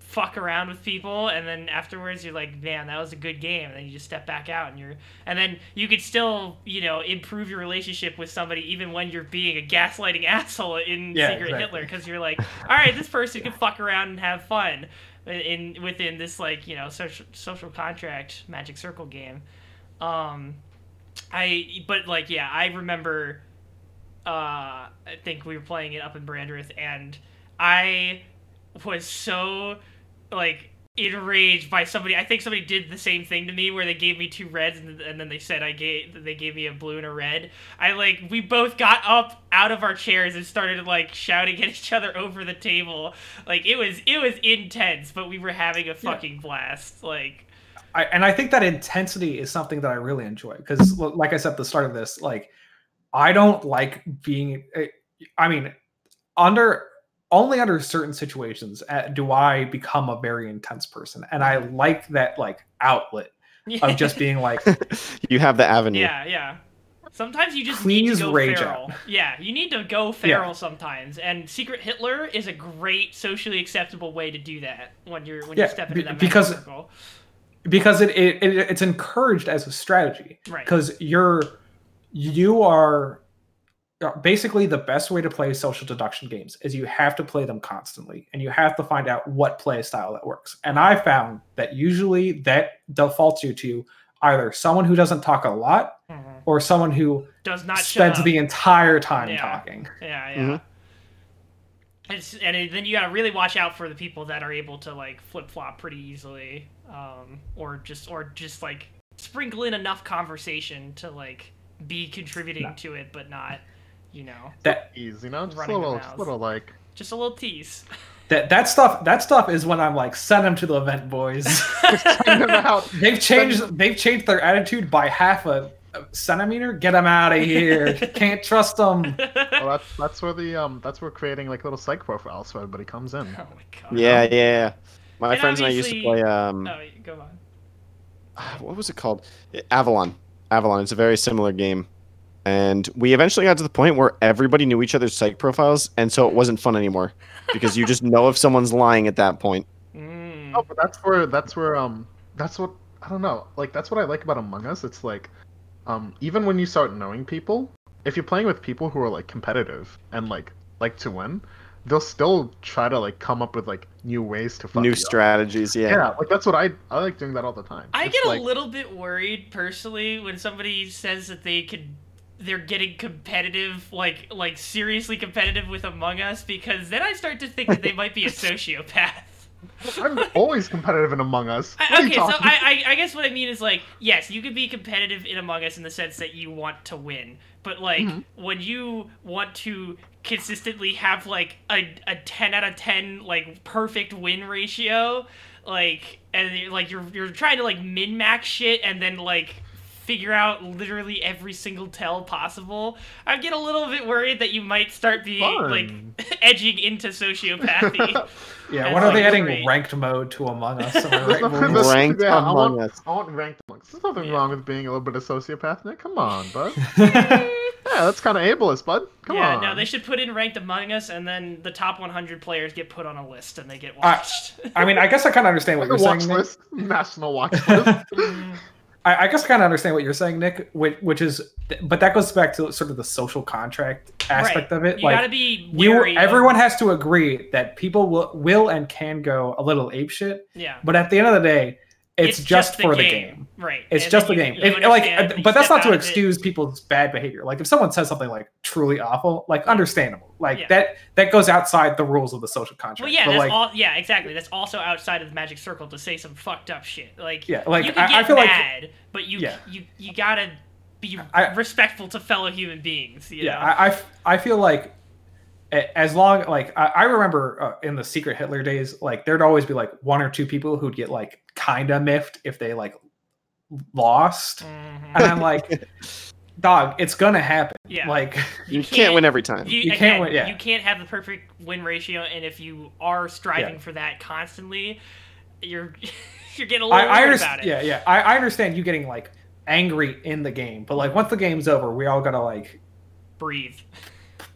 fuck around with people and then afterwards you're like man that was a good game and then you just step back out and you're and then you could still you know improve your relationship with somebody even when you're being a gaslighting asshole in Yeah, secret exactly. hitler because you're like all right this person can fuck around and have fun in within this like you know social social contract Magic Circle game. Um, I but like yeah, I remember. Uh, I think we were playing it up in Brandreth, and I was so like enraged by somebody. I think somebody did the same thing to me where they gave me two reds and, and then they said I gave they gave me a blue and a red. I like we both got up out of our chairs and started like shouting at each other over the table. Like it was it was intense, but we were having a fucking blast. Like I, and I think that intensity is something that I really enjoy because, like I said at the start of this, like I don't like being. eh, I mean, under only under certain situations uh, do I become a very intense person, and I like that like outlet of just being like, you have the avenue. Yeah, yeah. Sometimes you just need to go rage feral. Yeah, you need to go feral sometimes, and Secret Hitler is a great socially acceptable way to do that when you're when Yeah, you step into that because- circle. because it, it, it it's encouraged as a strategy Right. because you're you are basically the best way to play social deduction games is you have to play them constantly and you have to find out what play style that works and i found that usually that defaults you to either someone who doesn't talk a lot Mhm. or someone who Does not spends the entire time Yeah. talking Yeah, yeah. Mhm. It's, and then you gotta really watch out for the people that are able to like flip flop pretty easily, um, or just or just like sprinkle in enough conversation to like be contributing No. to it, but not, you know, that Ease, you know, just a Running the little, just a little like. just a little tease. that that stuff that stuff is when i'm like send them to the event boys Send them out. They've changed. They've changed their attitude by half a, a centimeter. Get them out of here. Can't trust them. Well, that's that's where the um that's where creating like little psych profiles so everybody comes in. Oh my god. Yeah, yeah. My And friends and I used to play. Um, Oh, go on. what was it called? Avalon. Avalon. It's a very similar game. And we eventually got to the point where everybody knew each other's psych profiles, and so it wasn't fun anymore because you just know if someone's lying at that point. Mm. Oh, but that's where that's where um that's what I don't know. Like that's what I like about Among Us. It's like um even when you start knowing people, if you're playing with people who are like competitive and like like to win, they'll still try to like come up with like new ways to fuck New you up. strategies, yeah. Yeah, like that's what I I like doing that all the time. I It's get like, a little bit worried personally when somebody says that they could they're getting competitive like like seriously competitive with Among Us because then I start to think that they might be a sociopath. I'm always competitive in Among Us. I, okay, so I, I I guess what I mean is like yes, you could be competitive in Among Us in the sense that you want to win, but like Mhm. when you want to consistently have like a, a 10 out of 10 like perfect win ratio like and you're, like you're you're trying to like min max shit and then like figure out literally every single tell possible i get a little bit worried that you might start being Fun. like edging into sociopathy Yeah. That's when are they adding great. ranked mode to Among Us? Am I There's right, nothing- boys? there's- Ranked yeah, I Among want, Us. I want ranked Among Us. There's nothing Yeah. wrong with being a little bit of sociopath, Nick. Come on, bud. yeah, that's kind of ableist, bud. Come yeah on. Yeah, no they should put in ranked among us and then the top 100 players get put on a list and they get I- watched I mean, I guess I kind of understand what Like you're watch saying. Nick. list, national watch list. I, I guess I kind of understand what you're saying, Nick. Which, which is, but that goes back to sort of the social contract aspect Right. of it. you like gotta be you, wary of- everyone has to agree that people will, will and can go a little apeshit. yeah But at the end of the day, it's, just, for the game. right It's And just the game. you- If- like, uh, but that's not to it. excuse people's bad behavior. Like, if someone says something like truly awful, like understandable, like Yeah. that that goes outside the rules of the social contract. well yeah but like, all yeah exactly that's also outside of the magic circle to say some fucked up shit like Yeah, like, you can I- get I feel like- mad but you Yeah. you you gotta be I- respectful to fellow human beings you yeah, know? I, I I feel like as long like I, I remember uh, in the secret Hitler days, like there'd always be like one or two people who'd get like kind of miffed if they like lost, Mhm. and I'm like, dog, it's gonna happen. Yeah. Like, You, can't, win every time. You, You again, can't win- yeah. You can't have the perfect win ratio, and if you are striving Yeah. for that constantly, you're you're getting a little I, I worried understand. about it. Yeah, yeah. I, I understand you getting like angry in the game, but like once the game's over, we all gotta like Breathe.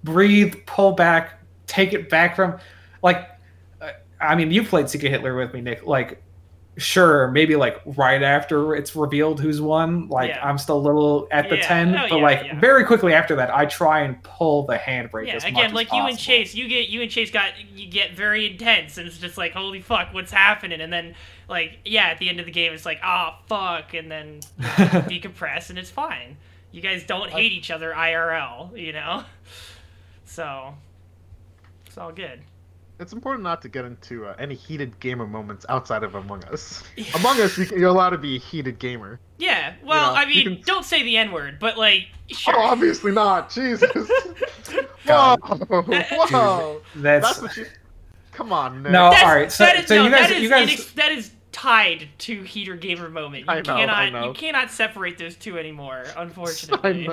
breathe, pull back, take it back from like uh, I mean, you played Secret Hitler with me, Nick. Like sure, maybe like right after it's revealed who's won, like Yeah. I'm still a little at the Yeah. 10, Oh, but yeah, like very quickly after that, I try and pull the handbrake Yeah, again, like you and. Chase, you get you and Chase got you get very intense, and it's just like, holy fuck, what's happening? And then, like, yeah, at the end of the game, it's like, ah, fuck, and then decompress, and it's fine. You guys don't hate each other IRL, you know. So it's all good. It's important not to get into uh, any heated gamer moments outside of Among Us. Among Us, you, can- you're allowed to be a heated gamer. Yeah, well, know, I mean, can- don't say the N word, but like, sure. Oh, obviously not. Jesus. Whoa. God. Whoa. That's, That's what you. Come on, Nick. No, That's, all right, so- that is, so no, you guys- that is you guys- inex- that is tied to heater gamer moment. You I know, I cannot know. you cannot separate those two anymore, unfortunately.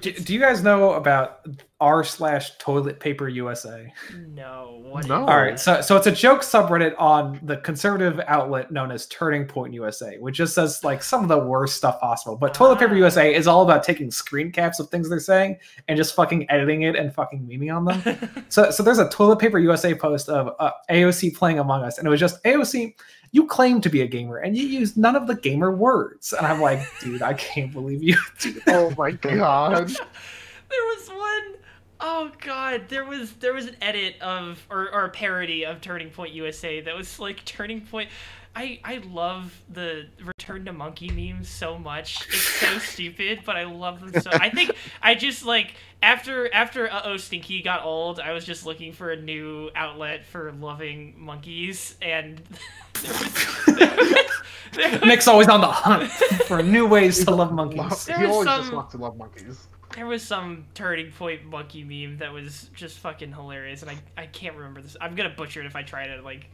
do, do you guys know about r slash toilet paper USA? no, what No. All right, so so it's a joke subreddit on the conservative outlet known as Turning Point USA, which just says like some of the worst stuff possible. But Toilet Paper Ah. USA is all about taking screen caps of things they're saying and just fucking editing it and fucking memeing on them. So, so there's a Toilet Paper USA post of uh, AOC playing Among Us, and it was just AOC. You claim to be a gamer, and you use none of the gamer words. And I'm like, dude, I can't believe you. do that. Oh my god. there was one oh god there was there was an edit of or, or a parody of turning point usa that was like turning point i i love the return to monkey memes so much it's so stupid but i love them so i think i just like after after uh-oh stinky got old i was just looking for a new outlet for loving monkeys and there was, there was, there was- Nick's always on the hunt for new ways to love monkeys. There he was always just wants to love monkeys. There was some turning point monkey meme that was just fucking hilarious, and I, I can't remember this. I'm gonna butcher it if I try to like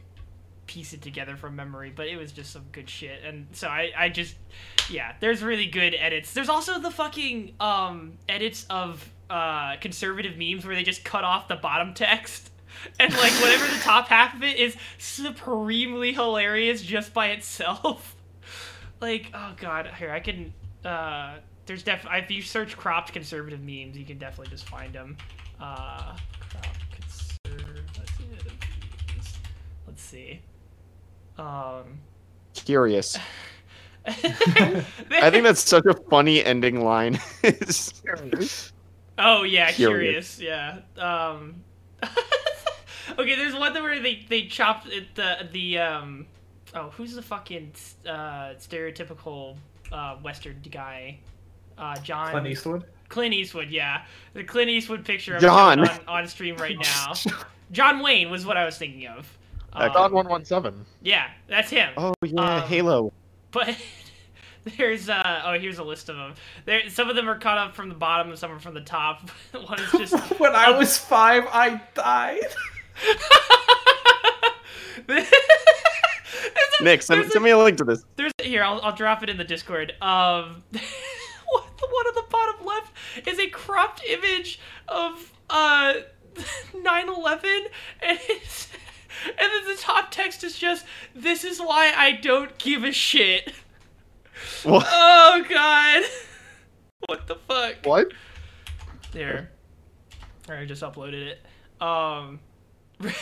piece it together from memory, but it was just some good shit. And so I, I just yeah, there's really good edits. There's also the fucking um edits of uh conservative memes where they just cut off the bottom text. And like whatever the top half of it is supremely hilarious just by itself. Like, oh god, here I can uh there's def if you search cropped conservative memes, you can definitely just find them. Uh, cropped conservative memes. Let's see. Um, Curious. I think that's such a funny ending line. Oh yeah, Curious. curious. Yeah. Um. okay, there's one where they they chopped it, the the um. Oh, who's the fucking uh, stereotypical uh, Western guy? Uh, John Clint Eastwood. Clint Eastwood, yeah. The Clint Eastwood picture I'm John. on, on stream right now. John Wayne was what I was thinking of. Uh, Um, John one one seven. yeah, that's him. oh yeah, Um, Halo. But there's uh oh here's a list of them. There some of them are cut up from the bottom and some are from the top. One is just when I was five, I died. There's a- Nick, send, a- send me a link to this. There's here. I'll, I'll drop it in the Discord. Um, what the one on the bottom left is a cropped image of uh 9/11, and it's and then the top text is just "This is why I don't give a shit." What? Oh God, what the fuck? What? There. I just uploaded it. Um, and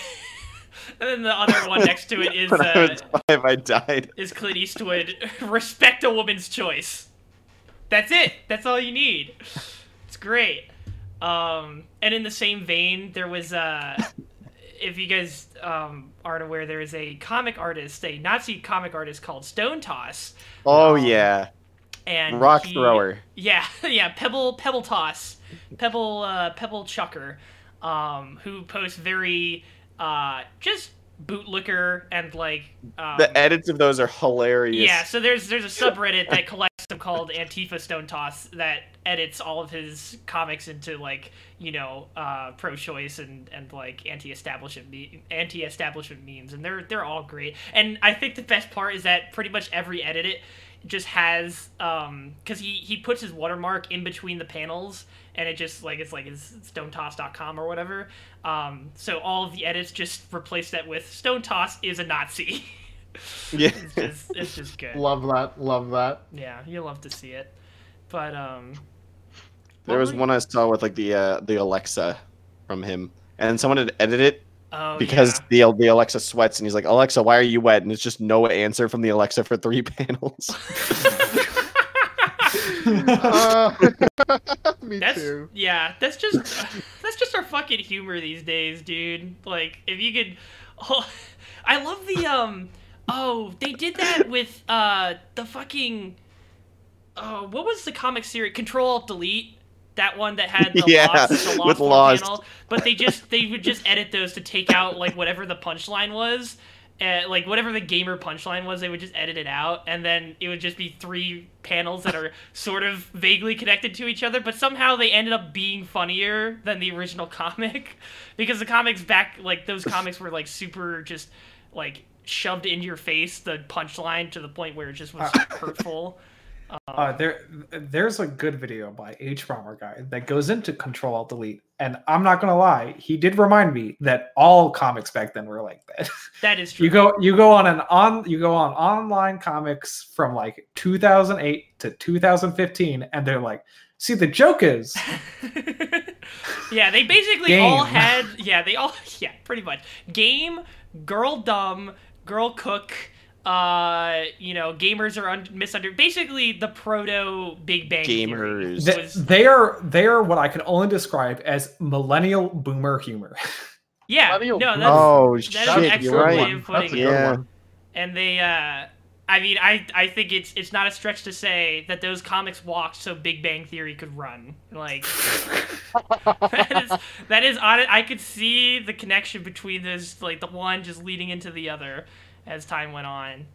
then the other one next to it is I uh, five, I died. is Clint Eastwood respect a woman's choice. That's it. That's all you need. It's great. Um, and in the same vein, there was uh, if you guys um, aren't aware, there is a comic artist, a Nazi comic artist called Stonetoss, Oh Um, yeah, and rock he- thrower. yeah, yeah, Pebble Pebble Toss, Pebble uh, Pebble Chucker, um, who posts very uh, just bootlicker and like um, The edits of those are hilarious. yeah. So there's there's a subreddit that collects them called Antifa Stonetoss that edits all of his comics into like you know uh, pro-choice and and like anti-establishment me- anti-establishment memes, and they're they're all great. And I think the best part is that pretty much every edit it just has um because he he puts his watermark in between the panels and it just like it's like his stonetoss.com or whatever. Um so all of the edits just replace that with stone toss is a nazi yeah. it's just it's just good Love that. Love that. yeah you love to see it but um There was one I saw with like the uh, the Alexa from him, and someone had edited it oh because the the Alexa sweats, and he's like, Alexa, why are you wet? And it's just no answer from the Alexa for three panels. yeah. Uh, me That's too. yeah. That's just that's just our fucking humor these days, dude. Like if you could, oh, I love the um. Oh, they did that with uh the fucking. Oh, what was the comic series? Control Alt Delete. That one that had the Yeah, lost, the lost with Lost. panel, but they just they would just edit those to take out like whatever the punchline was, uh, like whatever the gamer punchline was, they would just edit it out, and then it would just be three panels that are sort of vaguely connected to each other, but somehow they ended up being funnier than the original comic, because the comics back like those comics were like super just like shoved into your face the punchline to the point where it just was hurtful. Uh, there, there's a good video by hbomberguy that goes into Control Alt Delete, and I'm not gonna lie, he did remind me that all comics back then were like that. That is true. you go, you go on an on, you go on online comics from like 2008 to 2015, and they're like, see, the joke is, yeah, they basically all had yeah, they all yeah, pretty much. Game, girl dumb, girl cook, uh, you know, gamers are un- misunder basically the proto Big Bang Gamers. th- was- they are, they are what I can only describe as millennial boomer humor. yeah, Millennial no, that's oh that's shit, an you're right. way of putting That's a good Yeah. one. and they uh I mean, I I think it's it's not a stretch to say that those comics walked so Big Bang Theory could run. Like that is that is on it. I could see the connection between those, like the one just leading into the other as time went on.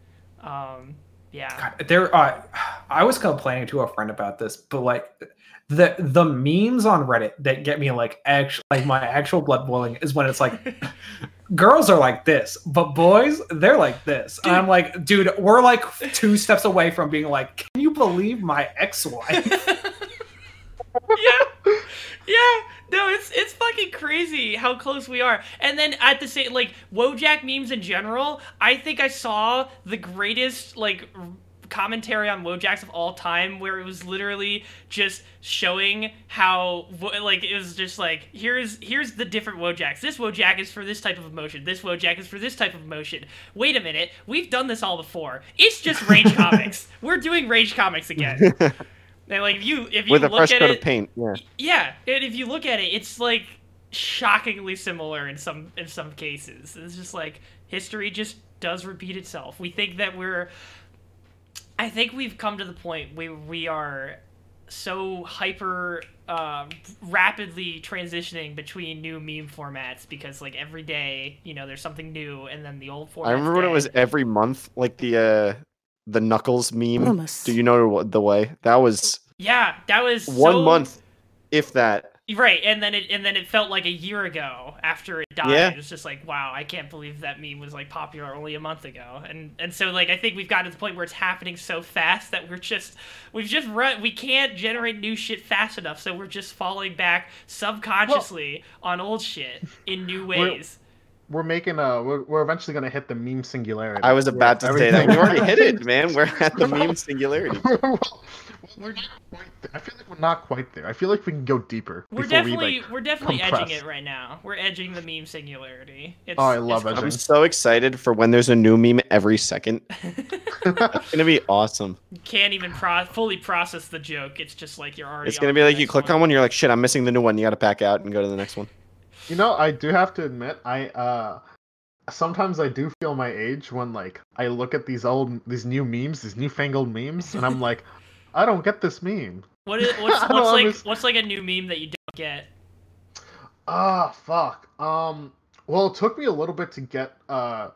Um, yeah, God, there uh, I was complaining to a friend about this, but like the the memes on Reddit that get me like actual like my actual blood boiling is when it's like girls are like this, but boys they're like this. And I'm like, dude, we're like two steps away from being like, can you believe my ex-wife? yeah, yeah. No, it's it's fucking crazy how close we are. And then at the same, like Wojak memes in general, I think I saw the greatest like commentary on Wojaks of all time, where it was literally just showing how like it was just like here's here's the different Wojaks. This Wojak is for this type of emotion. This Wojak is for this type of emotion. Wait a minute, we've done this all before. It's just Rage Comics. We're doing Rage Comics again. And like if you if you With a look fresh at coat it, of paint. Yeah. yeah, and if you look at it, it's like shockingly similar in some in some cases. It's just like history just does repeat itself. We think that we're I think we've come to the point where we are so hyper uh, rapidly transitioning between new meme formats because like every day, you know, there's something new and then the old format. I remember when it was every month, like the uh the Knuckles meme. Do you know the way? That was Yeah, that was one so- month, if that. Right, and then it and then it felt like a year ago after it died. Yeah. It was just like, wow, I can't believe that meme was like popular only a month ago. And and so like I think we've gotten to the point where it's happening so fast that we're just we've just run we can't generate new shit fast enough, so we're just falling back subconsciously on old shit in new We're- ways. We're making a. We're, we're eventually gonna hit the meme singularity. I was where about to say that. everything- You already hit it, man. We're at the meme singularity. Well, we're not quite there. I feel like we're not quite there. I feel like we can go deeper. We're before definitely we, like, we're definitely edging it right now. We're edging the meme singularity. It's, Oh, I love it's edging. I'm so excited for when there's a new meme every second. It's gonna be awesome. You can't even pro- fully process the joke. It's just like you're already. It's gonna on be the like you click one. on one, you're like, shit, I'm missing the new one. You gotta back out and go to the next one. You know, I do have to admit, I uh sometimes I do feel my age when like I look at these old these new memes, these newfangled memes, and I'm like, I don't get this meme. What is what's, what's like underst- what's like a new meme that you don't get? Ah, fuck. Um well it took me a little bit to get uh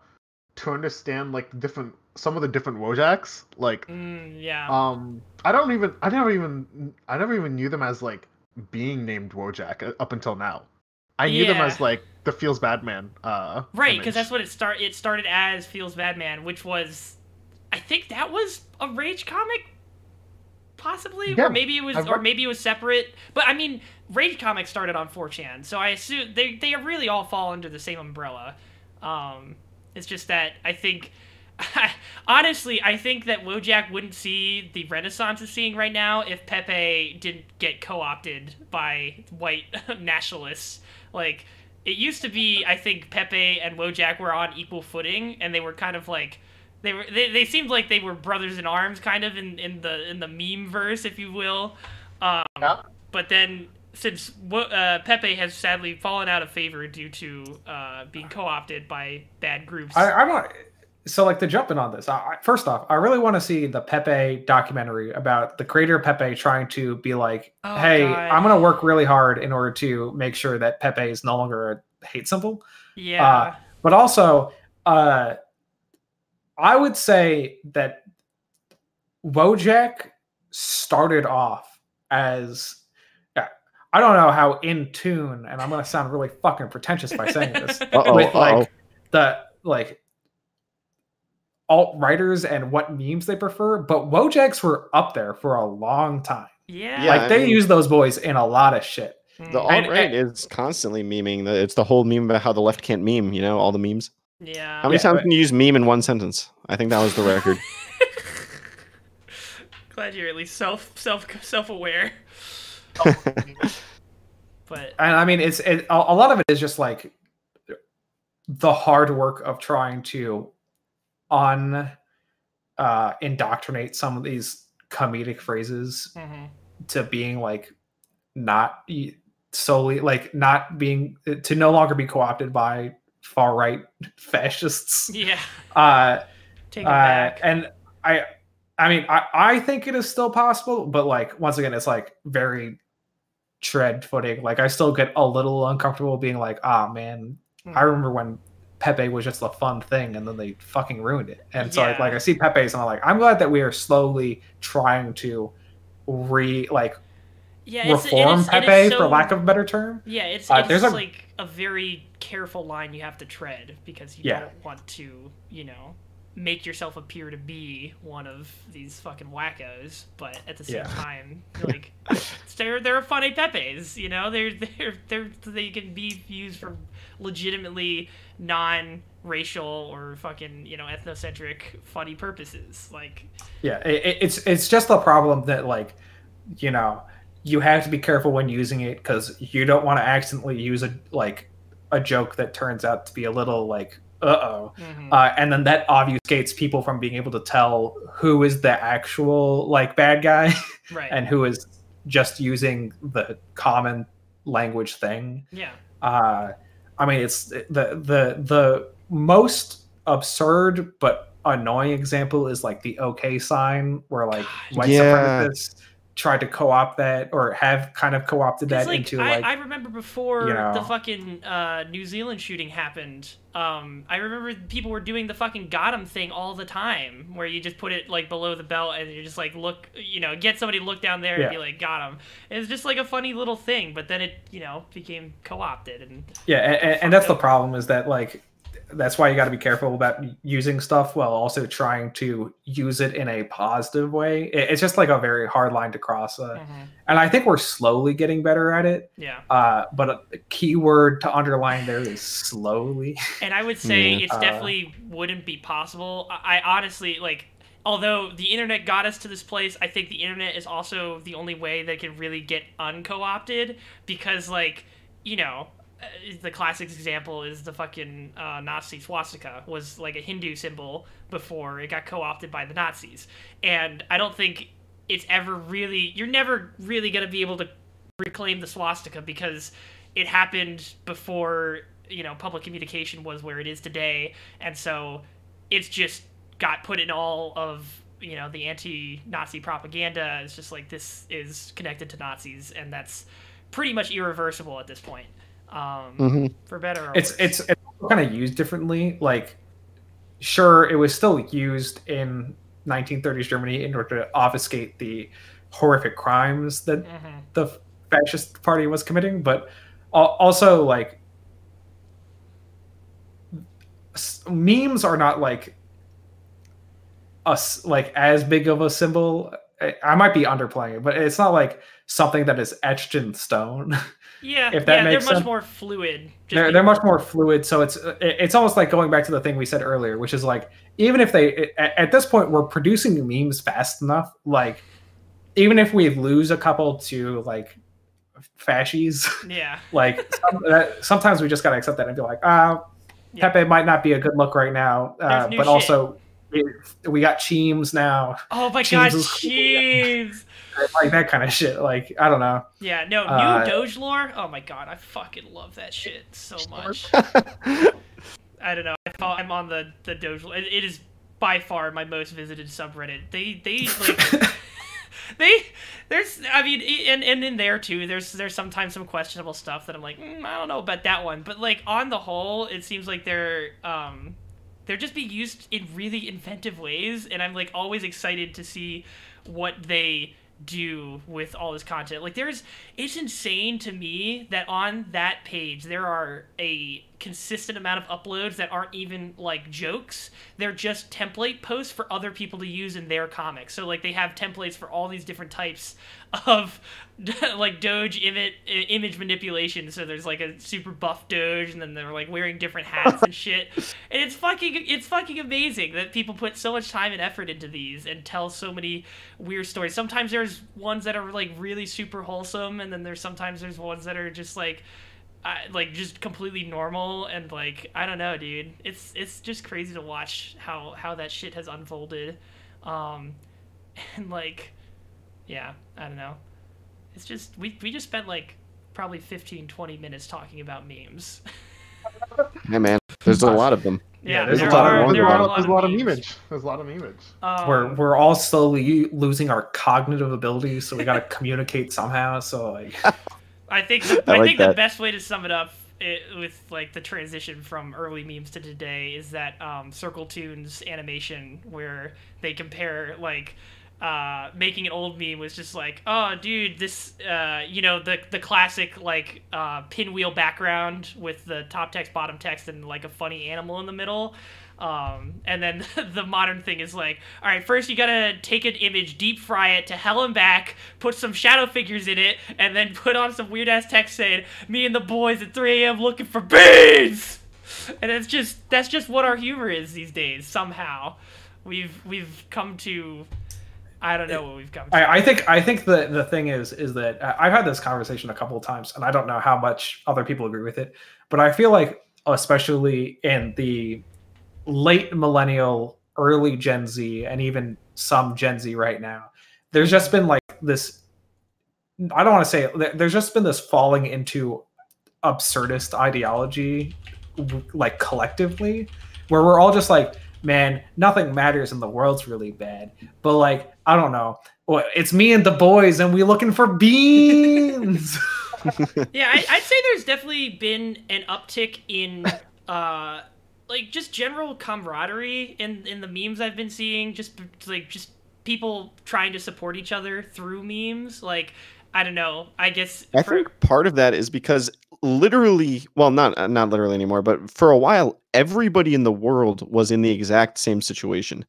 to understand like the different some of the different Wojaks. Like Mm, yeah. um I don't even I never even I never even knew them as like being named Wojak uh, up until now. I knew them as like the Feels Bad Man. Uh, right, because that's what it start. It started as Feels Bad Man, which was, I think that was a Rage comic, possibly, Yeah, or maybe it was, I've or read- maybe it was separate. But I mean, Rage comics started on 4chan, so I assume they they really all fall under the same umbrella. Um, it's just that I think. Honestly, I think that Wojak wouldn't see the renaissance it's seeing right now if Pepe didn't get co-opted by white nationalists. Like, it used to be, I think Pepe and Wojak were on equal footing, and they were kind of like They were they, they seemed like they were brothers in arms, kind of in, in the in the meme verse, if you will. Um, Yeah. But then since uh, Pepe has sadly fallen out of favor due to uh, being co-opted by bad groups. I, I want so like to jump in on this. I, I- first off, I really want to see the Pepe documentary about the creator Pepe trying to be like, Oh, "Hey, God. I'm going to work really hard in order to make sure that Pepe is no longer a hate symbol." yeah. uh, But also, uh, I would say that Wojak started off as I don't know how in tune, and I'm going to sound really fucking pretentious by saying this Uh-oh, with uh-oh. like the like alt writers and what memes they prefer, but Wojaks were up there for a long time. yeah. Yeah, like I they mean- use those boys in a lot of shit. The hmm. alt right is constantly memeing. The- It's the whole meme about how the left can't meme. You know, all the memes. Yeah. How many Yeah, times but- can you use meme in one sentence? I think that was the record. Glad you're at least self self self aware. But and I mean, it's it, a, a lot of it is just like the hard work of trying to un uh, indoctrinate some of these comedic phrases mhm. to being like not solely like not being to no longer be co-opted by far right fascists. yeah, Uh, take it uh, back. and I, I mean, I, I think it is still possible, but like once again, it's like very tread footing. Like I still get a little uncomfortable being like, ah, man, I Mhm. remember when Pepe was just a fun thing, and then they fucking ruined it. And so like, Yeah. like I see Pepe's, and I'm like, I'm glad that we are slowly trying to re like yeah, reform is- it is Pepe so- for lack of a better term. Yeah, it's, Uh, it's there's a- like a very careful line you have to tread because you Yeah. don't want to, you know, make yourself appear to be one of these fucking wackos, but at the same Yeah. time, like they're they're funny pepes, you know, they're they're they're they can be used for legitimately non-racial or fucking you know ethnocentric funny purposes, like Yeah, it- it's it's just the problem that like, you know, you have to be careful when using it because you don't want to accidentally use a like a joke that turns out to be a little like uh oh, mhm. uh, and then that obfuscates people from being able to tell who is the actual like bad guy right, and who is just using the common language thing. yeah, Uh, I mean, it's the the the most absurd but annoying example is like the OK sign, where like white Yeah. supremacists tried to co-opt that or have kind of co-opted that like, into I, like I remember before you know- the fucking uh, New Zealand shooting happened. Um, I remember people were doing the fucking got 'em thing all the time, where you just put it like below the belt and you just like look, you know, get somebody to look down there and be like got 'em. It was just like a funny little thing, but then it, you know, became co-opted and yeah, and, and, and that's the problem is that like that's why you got to be careful about using stuff while also trying to use it in a positive way. It- it's just like a very hard line to cross, uh, Mhm. and I think we're slowly getting better at it. yeah. Uh, but a key word to underline there is slowly. And I would say Yeah. it's Uh, definitely wouldn't be possible. I, I honestly like, although the internet got us to this place, I think the internet is also the only way that can really get unco-opted because, like, you know, the classic example is the fucking uh, Nazi swastika was like a Hindu symbol before it got co-opted by the Nazis, and I don't think it's ever really you're never really gonna be able to reclaim the swastika because it happened before you know public communication was where it is today. And so it's just got put in all of you know the anti-nazi propaganda. It's just like this is connected to nazis and that's pretty much irreversible at this point um, Mhm. for better or it's worse. it's it's kind of used differently. Like, sure, it was still used in 1930s Germany in order to obfuscate the horrific crimes that Mhm. the fascist party was committing, but also like s- memes are not like us like as big of a symbol. I, I might be underplaying it, but it's not like something that is etched in stone. yeah if that yeah makes they're much more fluid they're, they're much more fluid so it's it's almost like going back to the thing we said earlier which is like even if they at, at this point we're producing memes fast enough like even if we lose a couple to like fascies yeah like some, that, sometimes we just gotta accept that and be like ah Yeah. pepe might not be a good look right now uh, but shit. also we got Cheems now, Oh my god, Jesus Christ. jeez. Like that kind of shit. Like I don't know. Yeah, no, new Uh, Doge lore. Oh my god, I fucking love that shit so much. I don't know. I follow, I'm on the the Doge. It, it is by far my most visited subreddit. They they like they there's I mean and and in there too. There's there's sometimes some questionable stuff that I'm like mm, I don't know about that one. But like on the whole, it seems like they're um they're just being used in really inventive ways, and I'm like always excited to see what they do with all this content. Like there's it's insane to me that on that page there are a consistent amount of uploads that aren't even like jokes. They're just template posts for other people to use in their comics. So like they have templates for all these different types of like Doge image image manipulation. So there's like a super buff Doge, and then they're like wearing different hats and shit. And it's fucking it's fucking amazing that people put so much time and effort into these and tell so many weird stories. Sometimes there's ones that are like really super wholesome, and then there's sometimes there's ones that are just like. Uh, like just completely normal and like I don't know, dude. It's it's just crazy to watch how how that shit has unfolded, um, and like, yeah, I don't know. It's just we we just spent like probably 15 20 minutes talking about memes. hey man, there's a lot of them. Yeah, yeah, there's there a lot of- are, there's there a lot a There's a lot of memes. memeage. There's a lot of memeage. Um, we're we're all slowly losing our cognitive abilities, so we got to communicate somehow. So like, I think the, I I, like think the best way to sum it up it, with like the transition from early memes to today is that um, Circle Toons animation where they compare like uh, making an old meme was just like, oh, dude, this, uh, you know, the the classic like uh, pinwheel background with the top text, bottom text, and like a funny animal in the middle. Um, and then the modern thing is like, all right, first you gotta take an image, deep fry it to hell and back, put some shadow figures in it, and then put on some weird ass text saying, "Me and the boys at 3 a.m. looking for beans." And it's just that's just what our humor is these days. Somehow, we've we've come to, I don't know what we've come to. I, I think I think the the thing is is that I- I've had this conversation a couple of times, and I don't know how much other people agree with it, but I feel like especially in the late millennial, early Gen Z, and even some Gen Z right now, there's just been like this. I don't want to say there's just been this falling into absurdist ideology, like collectively, where we're all just like, man, nothing matters and the world's really bad. But like, I don't know. It's me and the boys, and we looking for beans. yeah, I, I'd say there's definitely been an uptick in uh like just general camaraderie in in the memes I've been seeing. Just like just people trying to support each other through memes. Like I don't know. I guess I for- think part of that is because literally, well, not uh, not literally anymore, but for a while, everybody in the world was in the exact same situation,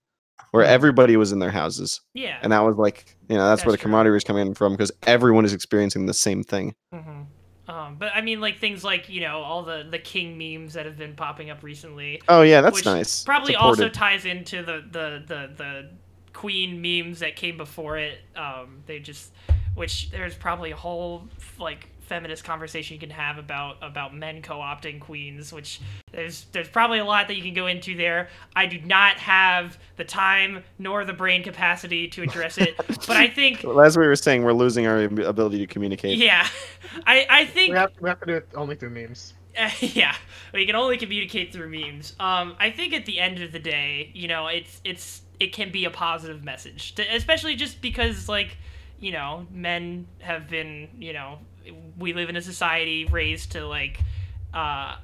where Hmm. everybody was in their houses, yeah. and that was like, you know, that's, where the That's true. camaraderie was coming from because everyone is experiencing the same thing. hmm Um, but I mean, like things like you know all the the king memes that have been popping up recently. Oh yeah, that's nice. Probably also ties into the the the the queen memes that came before it. Um, they just, which there's probably a whole like feminist conversation you can have about about men co-opting queens which there's there's probably a lot that you can go into there i do not have the time nor the brain capacity to address it but i think Well, as we were saying, we're losing our ability to communicate. yeah i i think We have, we have to do it only through memes. yeah, we can only communicate through memes. Um, I think at the end of the day, you know, it's it's it can be a positive message, to, especially just because like, you know, men have been, you know, we live in a society raised to like, uh,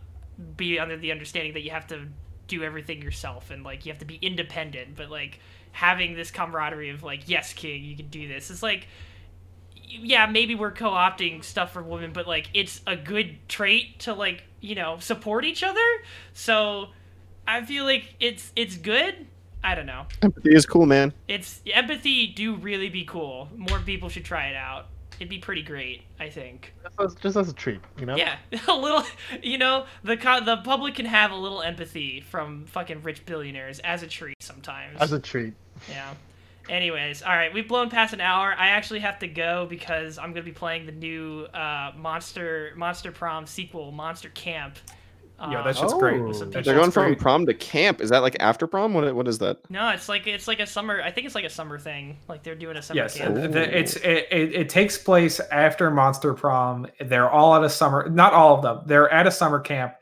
be under the understanding that you have to do everything yourself and like you have to be independent, but like having this camaraderie of like, yes, king, you can do this. It's like yeah, maybe we're co-opting stuff for women, but like it's a good trait to like, you know, support each other. So I feel like it's it's good. I don't know. Empathy is cool, man. It's empathy do really be cool. More people should try it out. It'd be pretty great, I think. Just as, just as a treat, you know. Yeah, a little, you know, the co- the public can have a little empathy from fucking rich billionaires as a treat sometimes. As a treat. Yeah. Anyways, all right, we've blown past an hour. I actually have to go because I'm gonna be playing the new uh, Monster Monster Prom sequel, Monster Camp, Yeah, that's Um, just great. Oh. some They're going from great. prom to camp. Is that like after prom? What what is that? No, it's like it's like a summer. I think it's like a summer thing. Like they're doing a summer Yes, camp. the- the- it's it, it, it takes place after Monster Prom. They're all at a summer, not all of them. They're at a summer camp.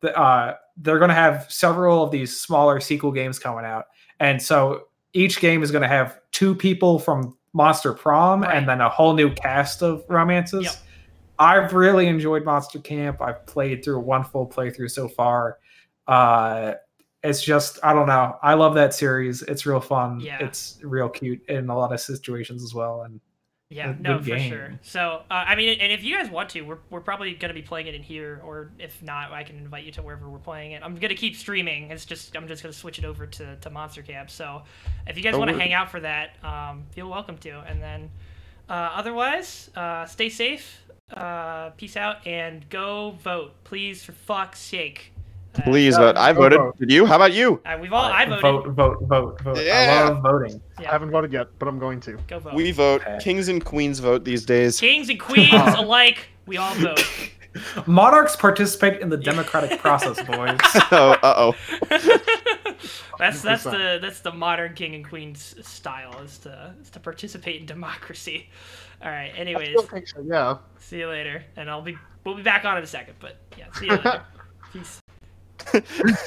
The, uh, they're going to have several of these smaller sequel games coming out, and so each game is going to have two people from Monster Prom Right. and then a whole new cast of romances. Yep. I've really enjoyed Monster Camp. I've played through one full playthrough so far. Uh, it's just I don't know. I love that series. It's real fun. Yeah. It's real cute in a lot of situations as well. And Yeah, a no, good for game. sure. So, uh, I mean, and if you guys want to, we're, we're probably going to be playing it in here, or if not, I can invite you to wherever we're playing it. I'm going to keep streaming. It's just, I'm just going to switch it over to, to Monster Camp. So, if you guys Oh, want to hang out for that, um, feel welcome to. And then, uh, otherwise, uh, stay safe, uh, peace out, and go vote, please, for fuck's sake. Uh, Please Yeah, vote. I voted. vote. Did you? How about you? Uh, we've all, I voted. vote, vote, vote, vote. Yeah. I love voting. I haven't voted yet, but I'm going to. go vote. We vote. Okay. Kings and queens vote these days. Kings and queens alike, we all vote. Monarchs participate in the democratic process, boys. oh, uh oh. that's that's the that's the modern king and queen's style is to is to participate in democracy. All right. I Anyways, still think so, yeah. see you later, and I'll be we'll be back on in a second. But yeah, see you later. Peace.